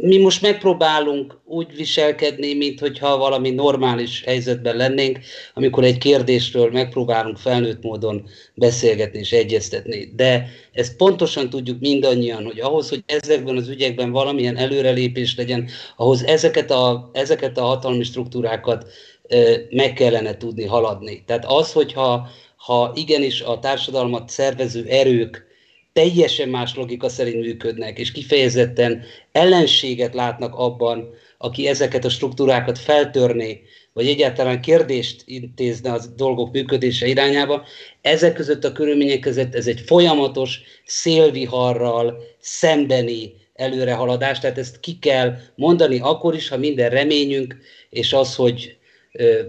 mi most megpróbálunk úgy viselkedni, mint hogyha valami normális helyzetben lennénk, amikor egy kérdésről megpróbálunk felnőtt módon beszélgetni és egyeztetni. De ezt pontosan tudjuk mindannyian, hogy ahhoz, hogy ezekben az ügyekben valamilyen előrelépés legyen, ahhoz ezeket a, ezeket a hatalmi struktúrákat meg kellene tudni haladni. Tehát az, hogyha ha igenis a társadalmat szervező erők teljesen más logika szerint működnek, és kifejezetten ellenséget látnak abban, aki ezeket a struktúrákat feltörné, vagy egyáltalán kérdést intézne a dolgok működése irányába. Ezek között a körülmények között ez egy folyamatos szélviharral szembeni előrehaladás, tehát ezt ki kell mondani akkor is, ha minden reményünk, és az, hogy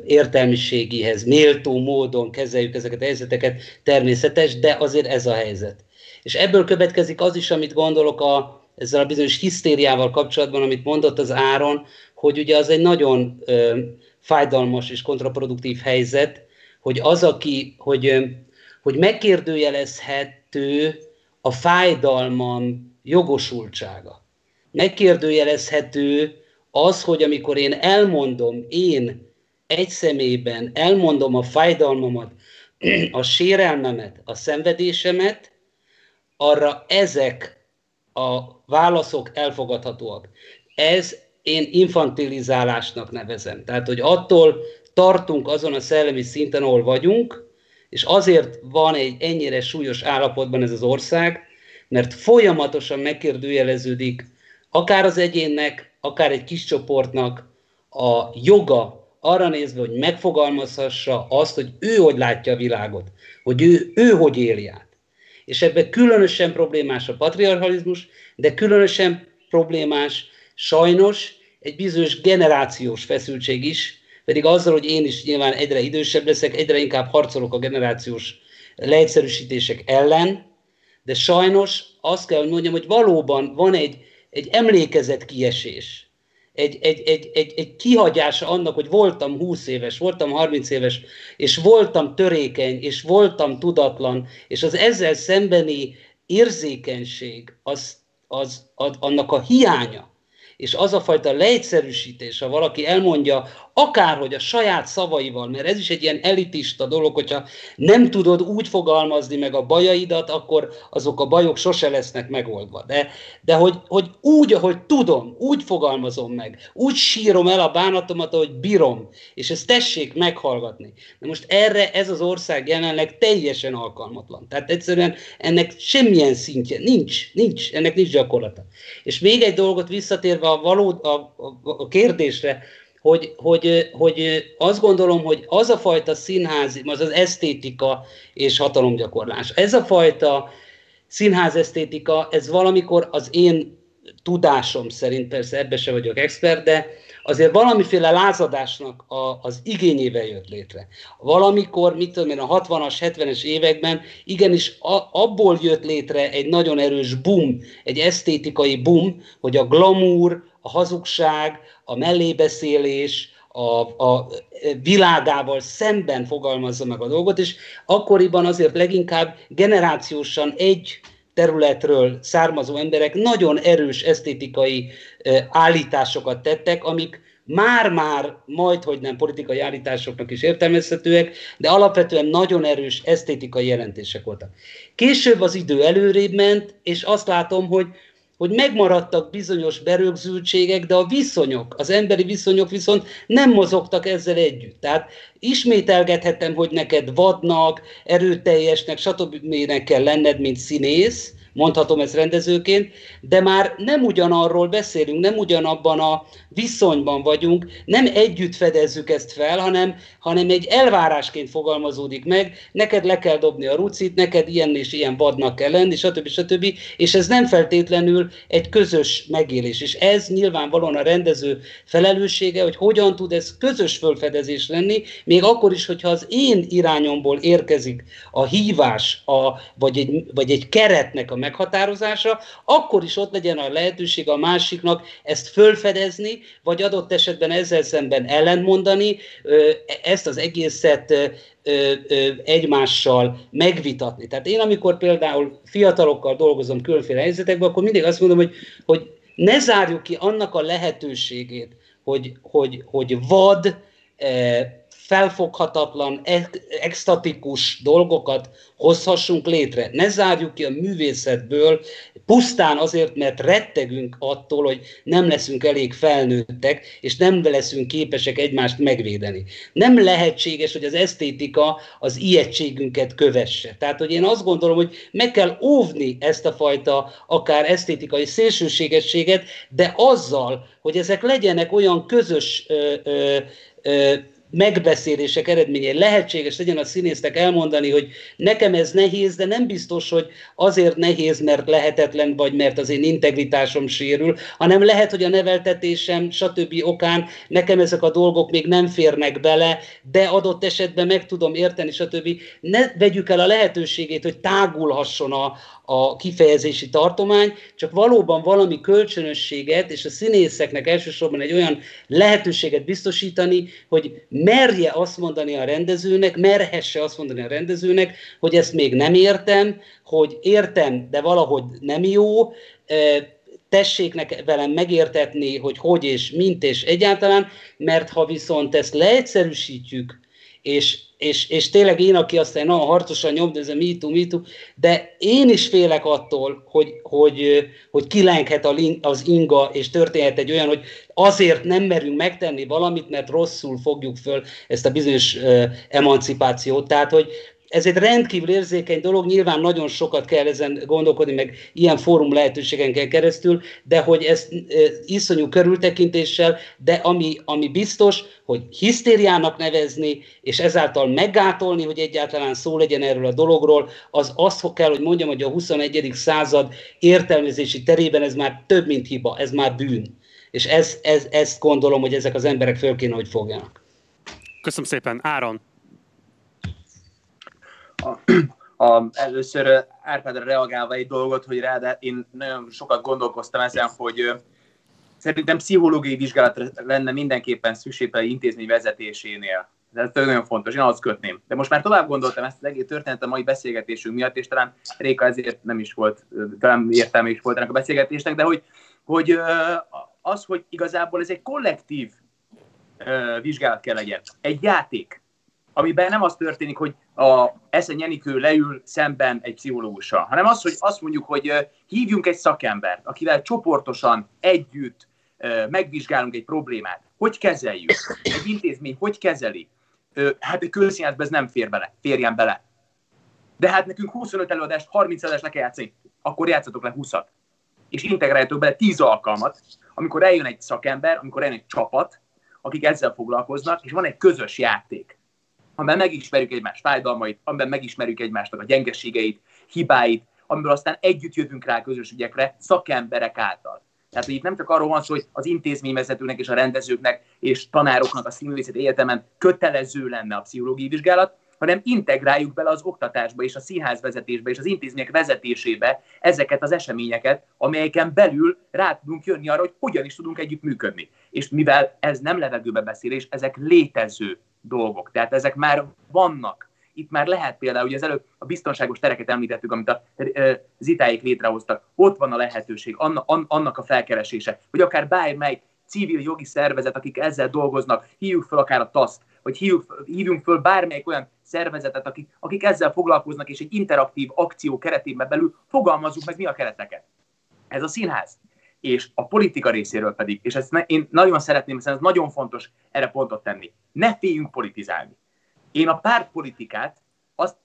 értelmiségihez méltó módon kezeljük ezeket a helyzeteket, természetes, de azért ez a helyzet. És ebből következik az is, amit gondolok a, ezzel a bizonyos hisztériával kapcsolatban, amit mondott az Áron, hogy ugye az egy nagyon ö, fájdalmas és kontraproduktív helyzet, hogy az, aki, hogy, ö, hogy megkérdőjelezhető a fájdalmam jogosultsága. Megkérdőjelezhető az, hogy amikor én elmondom, én egy személyben elmondom a fájdalmamat, a sérelmemet, a szenvedésemet, arra ezek a válaszok elfogadhatóak. Ez én infantilizálásnak nevezem. Tehát, hogy attól tartunk azon a szellemi szinten, ahol vagyunk, és azért van egy ennyire súlyos állapotban ez az ország, mert folyamatosan megkérdőjeleződik akár az egyénnek, akár egy kis csoportnak a joga arra nézve, hogy megfogalmazhassa azt, hogy ő hogy látja a világot, hogy ő, ő hogy éli át. És ebben különösen problémás a patriarchalizmus, de különösen problémás sajnos egy bizonyos generációs feszültség is, pedig azzal, hogy én is nyilván egyre idősebb leszek, egyre inkább harcolok a generációs leegyszerűsítések ellen, de sajnos azt kell, hogy mondjam, hogy valóban van egy, egy emlékezet kiesés, egy, egy, egy, egy, egy kihagyása annak, hogy voltam 20 éves, voltam 30 éves, és voltam törékeny, és voltam tudatlan, és az ezzel szembeni érzékenység, az, az, az annak a hiánya, és az a fajta leegyszerűsítés, ha valaki elmondja akárhogy a saját szavaival, mert ez is egy ilyen elitista dolog, hogyha nem tudod úgy fogalmazni meg a bajaidat, akkor azok a bajok sose lesznek megoldva. De, de hogy, hogy úgy, ahogy tudom, úgy fogalmazom meg, úgy sírom el a bánatomat, ahogy bírom, és ezt tessék meghallgatni. De most erre ez az ország jelenleg teljesen alkalmatlan. Tehát egyszerűen ennek semmilyen szintje nincs, nincs, ennek nincs gyakorlata. És még egy dolgot visszatérve a, való, a, a, kérdésre, hogy, hogy, hogy azt gondolom, hogy az a fajta színházi, az az esztétika és hatalomgyakorlás, ez a fajta színház esztétika, ez valamikor az én tudásom szerint, persze ebbe se vagyok expert, de azért valamiféle lázadásnak a, az igényével jött létre. Valamikor, mit tudom én, a 60-as, 70-es években igenis a, abból jött létre egy nagyon erős boom, egy esztétikai boom, hogy a glamour, a hazugság, a mellébeszélés, a, a világával szemben fogalmazza meg a dolgot, és akkoriban azért leginkább generációsan egy területről származó emberek nagyon erős esztétikai állításokat tettek, amik már-már majd, hogy nem politikai állításoknak is értelmezhetőek, de alapvetően nagyon erős esztétikai jelentések voltak. Később az idő előrébb ment, és azt látom, hogy hogy megmaradtak bizonyos berögzültségek, de a viszonyok, az emberi viszonyok viszont nem mozogtak ezzel együtt. Tehát ismételgethetem, hogy neked vadnak, erőteljesnek, stb. kell lenned, mint színész, mondhatom ezt rendezőként, de már nem ugyanarról beszélünk, nem ugyanabban a viszonyban vagyunk, nem együtt fedezzük ezt fel, hanem, hanem egy elvárásként fogalmazódik meg, neked le kell dobni a rucit, neked ilyen és ilyen vadnak kell lenni, stb. stb. És ez nem feltétlenül egy közös megélés. És ez nyilvánvalóan a rendező felelőssége, hogy hogyan tud ez közös fölfedezés lenni, még akkor is, hogyha az én irányomból érkezik a hívás, a, vagy, egy, vagy egy keretnek a meghatározása, akkor is ott legyen a lehetőség a másiknak ezt fölfedezni, vagy adott esetben ezzel szemben ellentmondani, ezt az egészet egymással megvitatni. Tehát én, amikor például fiatalokkal dolgozom különféle helyzetekben, akkor mindig azt mondom, hogy, hogy ne zárjuk ki annak a lehetőségét, hogy, hogy, hogy vad, felfoghatatlan, extatikus dolgokat hozhassunk létre. Ne zárjuk ki a művészetből pusztán azért, mert rettegünk attól, hogy nem leszünk elég felnőttek, és nem leszünk képesek egymást megvédeni. Nem lehetséges, hogy az esztétika az ijegységünket kövesse. Tehát, hogy én azt gondolom, hogy meg kell óvni ezt a fajta akár esztétikai szélsőségességet, de azzal, hogy ezek legyenek olyan közös ö, ö, megbeszélések eredménye lehetséges legyen a színésznek elmondani, hogy nekem ez nehéz, de nem biztos, hogy azért nehéz, mert lehetetlen, vagy mert az én integritásom sérül, hanem lehet, hogy a neveltetésem, stb. okán nekem ezek a dolgok még nem férnek bele, de adott esetben meg tudom érteni, stb. Ne vegyük el a lehetőségét, hogy tágulhasson a, a kifejezési tartomány, csak valóban valami kölcsönösséget, és a színészeknek elsősorban egy olyan lehetőséget biztosítani, hogy merje azt mondani a rendezőnek, merhesse azt mondani a rendezőnek, hogy ezt még nem értem, hogy értem, de valahogy nem jó, tessék velem megértetni, hogy hogy és mint és egyáltalán, mert ha viszont ezt leegyszerűsítjük, és, és, és tényleg én, aki aztán nagyon harcosan nyomdözöm, MeToo, MeToo, de én is félek attól, hogy, hogy, hogy kilenghet az inga, és történhet egy olyan, hogy azért nem merünk megtenni valamit, mert rosszul fogjuk föl ezt a bizonyos emancipációt. Tehát, hogy, ez egy rendkívül érzékeny dolog, nyilván nagyon sokat kell ezen gondolkodni, meg ilyen fórum lehetőségen keresztül, de hogy ezt e, iszonyú körültekintéssel, de ami, ami biztos, hogy hisztériának nevezni, és ezáltal meggátolni, hogy egyáltalán szó legyen erről a dologról, az azt kell, hogy mondjam, hogy a 21. század értelmezési terében ez már több, mint hiba, ez már bűn. És ez, ez, ezt gondolom, hogy ezek az emberek föl kéne, hogy fogjanak. Köszönöm szépen. Áron, a, először Árpádra reagálva egy dolgot, hogy rá, de én nagyon sokat gondolkoztam ezen, hogy szerintem pszichológiai vizsgálatra lenne mindenképpen szükség a intézmény vezetésénél. Ez nagyon fontos, én azt kötném. De most már tovább gondoltam ezt az egész történet a mai beszélgetésünk miatt, és talán Réka ezért nem is volt, talán értelme is volt ennek a beszélgetésnek, de hogy, hogy az, hogy igazából ez egy kollektív vizsgálat kell legyen. Egy játék amiben nem az történik, hogy a Esze Jenikő leül szemben egy pszichológussal, hanem az, hogy azt mondjuk, hogy hívjunk egy szakembert, akivel csoportosan, együtt megvizsgálunk egy problémát. Hogy kezeljük? Egy intézmény hogy kezeli? Hát egy közszínházba ez nem fér bele, férjen bele. De hát nekünk 25 előadást, 30 előadást le kell játszani, akkor játszatok le 20-at. És integráljatok bele 10 alkalmat, amikor eljön egy szakember, amikor eljön egy csapat, akik ezzel foglalkoznak, és van egy közös játék amiben megismerjük egymás fájdalmait, amiben megismerjük egymásnak a gyengeségeit, hibáit, amiből aztán együtt jövünk rá közös ügyekre szakemberek által. Tehát, hogy itt nem csak arról van szó, hogy az intézményvezetőnek és a rendezőknek és tanároknak a színművészeti egyetemen kötelező lenne a pszichológiai vizsgálat, hanem integráljuk bele az oktatásba és a színházvezetésbe és az intézmények vezetésébe ezeket az eseményeket, amelyeken belül rá tudunk jönni arra, hogy hogyan is tudunk együtt működni. És mivel ez nem levegőbe beszélés, ezek létező dolgok. Tehát ezek már vannak. Itt már lehet például, hogy az előbb a biztonságos tereket említettük, amit a zitáik létrehoztak. Ott van a lehetőség, annak a felkeresése, hogy akár bármely civil jogi szervezet, akik ezzel dolgoznak, hívjuk fel akár a TASZ, vagy hívjuk, hívjunk föl bármelyik olyan szervezetet, akik, akik ezzel foglalkoznak, és egy interaktív akció keretében belül fogalmazzuk meg mi a kereteket. Ez a színház. És a politika részéről pedig, és ezt én nagyon szeretném, hiszen ez nagyon fontos erre pontot tenni. Ne féljünk politizálni. Én a pártpolitikát, azt,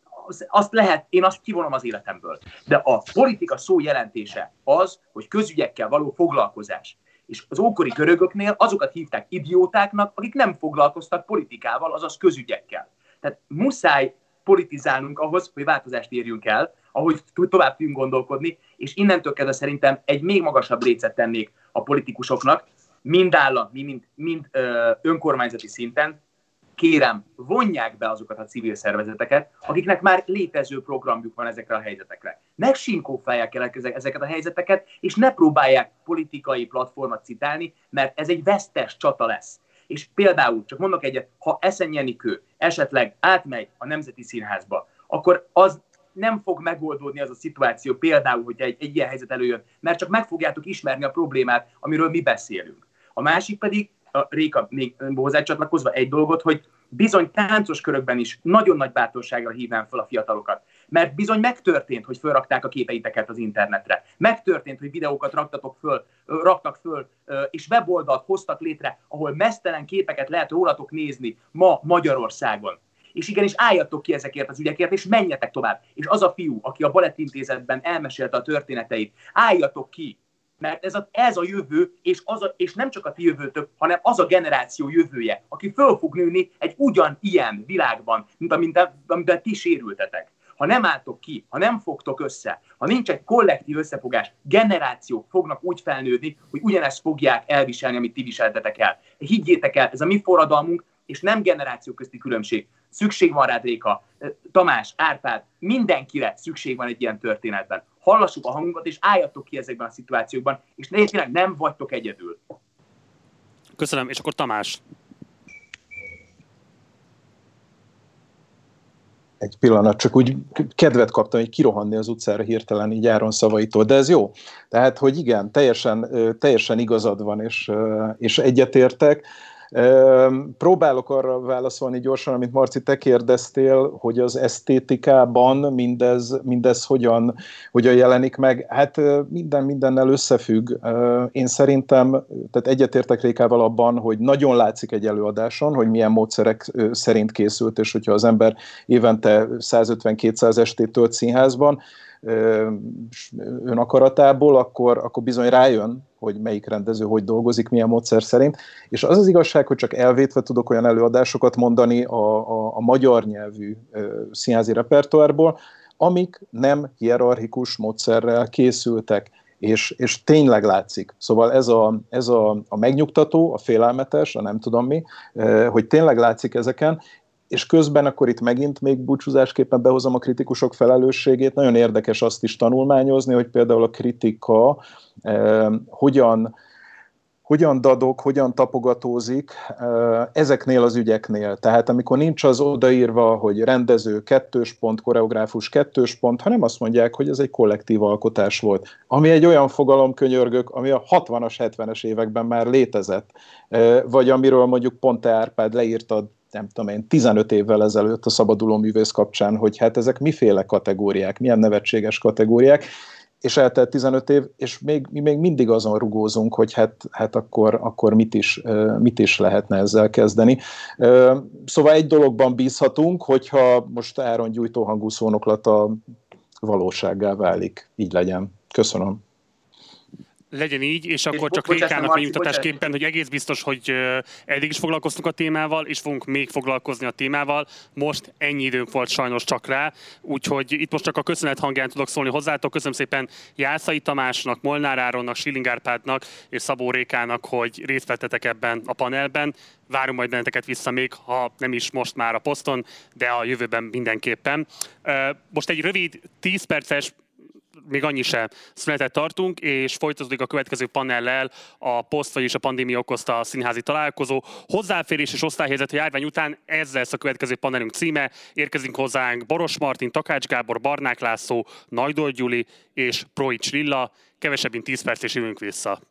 azt lehet, én azt kivonom az életemből. De a politika szó jelentése az, hogy közügyekkel való foglalkozás. És az ókori görögöknél azokat hívták idiótáknak, akik nem foglalkoztak politikával, azaz közügyekkel. Tehát muszáj politizálnunk ahhoz, hogy változást érjünk el, ahogy tovább tudjunk gondolkodni, és innentől kezdve szerintem egy még magasabb lécet tennék a politikusoknak, mind állam, mind, mind ö, önkormányzati szinten, kérem, vonják be azokat a civil szervezeteket, akiknek már létező programjuk van ezekre a helyzetekre. Ne sinkófálják el ezeket a helyzeteket, és ne próbálják politikai platformot citálni, mert ez egy vesztes csata lesz. És például, csak mondok egyet, ha Eszen esetleg átmegy a Nemzeti Színházba, akkor az nem fog megoldódni az a szituáció, például, hogyha egy, egy ilyen helyzet előjön, mert csak meg fogjátok ismerni a problémát, amiről mi beszélünk. A másik pedig, a Réka még hozzácsatlakozva egy dolgot, hogy bizony táncos körökben is nagyon nagy bátorságra hívnám fel a fiatalokat. Mert bizony megtörtént, hogy felrakták a képeiteket az internetre. Megtörtént, hogy videókat raktatok föl, raktak föl, és weboldalt hoztak létre, ahol mesztelen képeket lehet rólatok nézni ma Magyarországon. És igenis álljatok ki ezekért az ügyekért, és menjetek tovább. És az a fiú, aki a balettintézetben elmesélte a történeteit, álljatok ki, mert ez a, ez a jövő, és, az a, és nem csak a ti jövőtök, hanem az a generáció jövője, aki föl fog nőni egy ugyanilyen világban, mint amiben, amiben ti sérültetek. Ha nem álltok ki, ha nem fogtok össze, ha nincs egy kollektív összefogás, generációk fognak úgy felnőni, hogy ugyanezt fogják elviselni, amit ti viseltetek el. Higgyétek el, ez a mi forradalmunk, és nem generáció közti különbség. Szükség van rád, Réka, Tamás, Árpád, mindenkire szükség van egy ilyen történetben. hallassuk a hangunkat, és álljatok ki ezekben a szituációkban, és tényleg nem vagytok egyedül. Köszönöm, és akkor Tamás. egy pillanat, csak úgy kedvet kaptam, hogy kirohanni az utcára hirtelen így Áron szavaitól, de ez jó. Tehát, hogy igen, teljesen, teljesen igazad van, és, és egyetértek. Próbálok arra válaszolni gyorsan, amit Marci, te kérdeztél, hogy az esztétikában mindez, mindez hogyan, hogyan jelenik meg. Hát minden mindennel összefügg. Én szerintem, tehát egyetértek Rékával abban, hogy nagyon látszik egy előadáson, hogy milyen módszerek szerint készült, és hogyha az ember évente 150-200 estét tölt színházban, önakaratából, akkor, akkor bizony rájön, hogy melyik rendező hogy dolgozik, milyen módszer szerint. És az az igazság, hogy csak elvétve tudok olyan előadásokat mondani a, a, a magyar nyelvű színházi repertoárból, amik nem hierarchikus módszerrel készültek, és, és tényleg látszik. Szóval ez, a, ez a, a megnyugtató, a félelmetes, a nem tudom mi, hogy tényleg látszik ezeken, és közben akkor itt megint még búcsúzásképpen behozom a kritikusok felelősségét. Nagyon érdekes azt is tanulmányozni, hogy például a kritika eh, hogyan hogyan dadok, hogyan tapogatózik eh, ezeknél az ügyeknél. Tehát amikor nincs az odaírva, hogy rendező kettős pont, koreográfus kettős pont, hanem azt mondják, hogy ez egy kollektív alkotás volt. Ami egy olyan fogalom könyörgök, ami a 60-as, 70-es években már létezett, eh, vagy amiről mondjuk Ponte Árpád leírta nem tudom én, 15 évvel ezelőtt a szabaduló művész kapcsán, hogy hát ezek miféle kategóriák, milyen nevetséges kategóriák, és eltelt 15 év, és még, mi még mindig azon rugózunk, hogy hát, hát akkor, akkor mit, is, mit is lehetne ezzel kezdeni. Szóval egy dologban bízhatunk, hogyha most Áron gyújtóhangú szónoklata valósággá válik. Így legyen. Köszönöm legyen így, és akkor és csak Rékának megnyugtatásképpen, hogy egész biztos, hogy eddig is foglalkoztunk a témával, és fogunk még foglalkozni a témával. Most ennyi időnk volt sajnos csak rá, úgyhogy itt most csak a köszönet hangján tudok szólni hozzátok. Köszönöm szépen Jászai Tamásnak, Molnár Áronnak, Schilling Árpádnak és Szabó Rékának, hogy részt vettetek ebben a panelben. Várunk majd benneteket vissza még, ha nem is most már a poszton, de a jövőben mindenképpen. Most egy rövid 10 perces még annyi se szünetet tartunk, és folytatódik a következő panellel a poszt, vagyis a pandémia okozta a színházi találkozó. Hozzáférés és osztályhelyzet a járvány után ez lesz a következő panelünk címe. Érkezünk hozzánk Boros Martin, Takács Gábor, Barnák László, Najdor Gyuli és Proics Lilla. Kevesebb, mint 10 perc és jövünk vissza.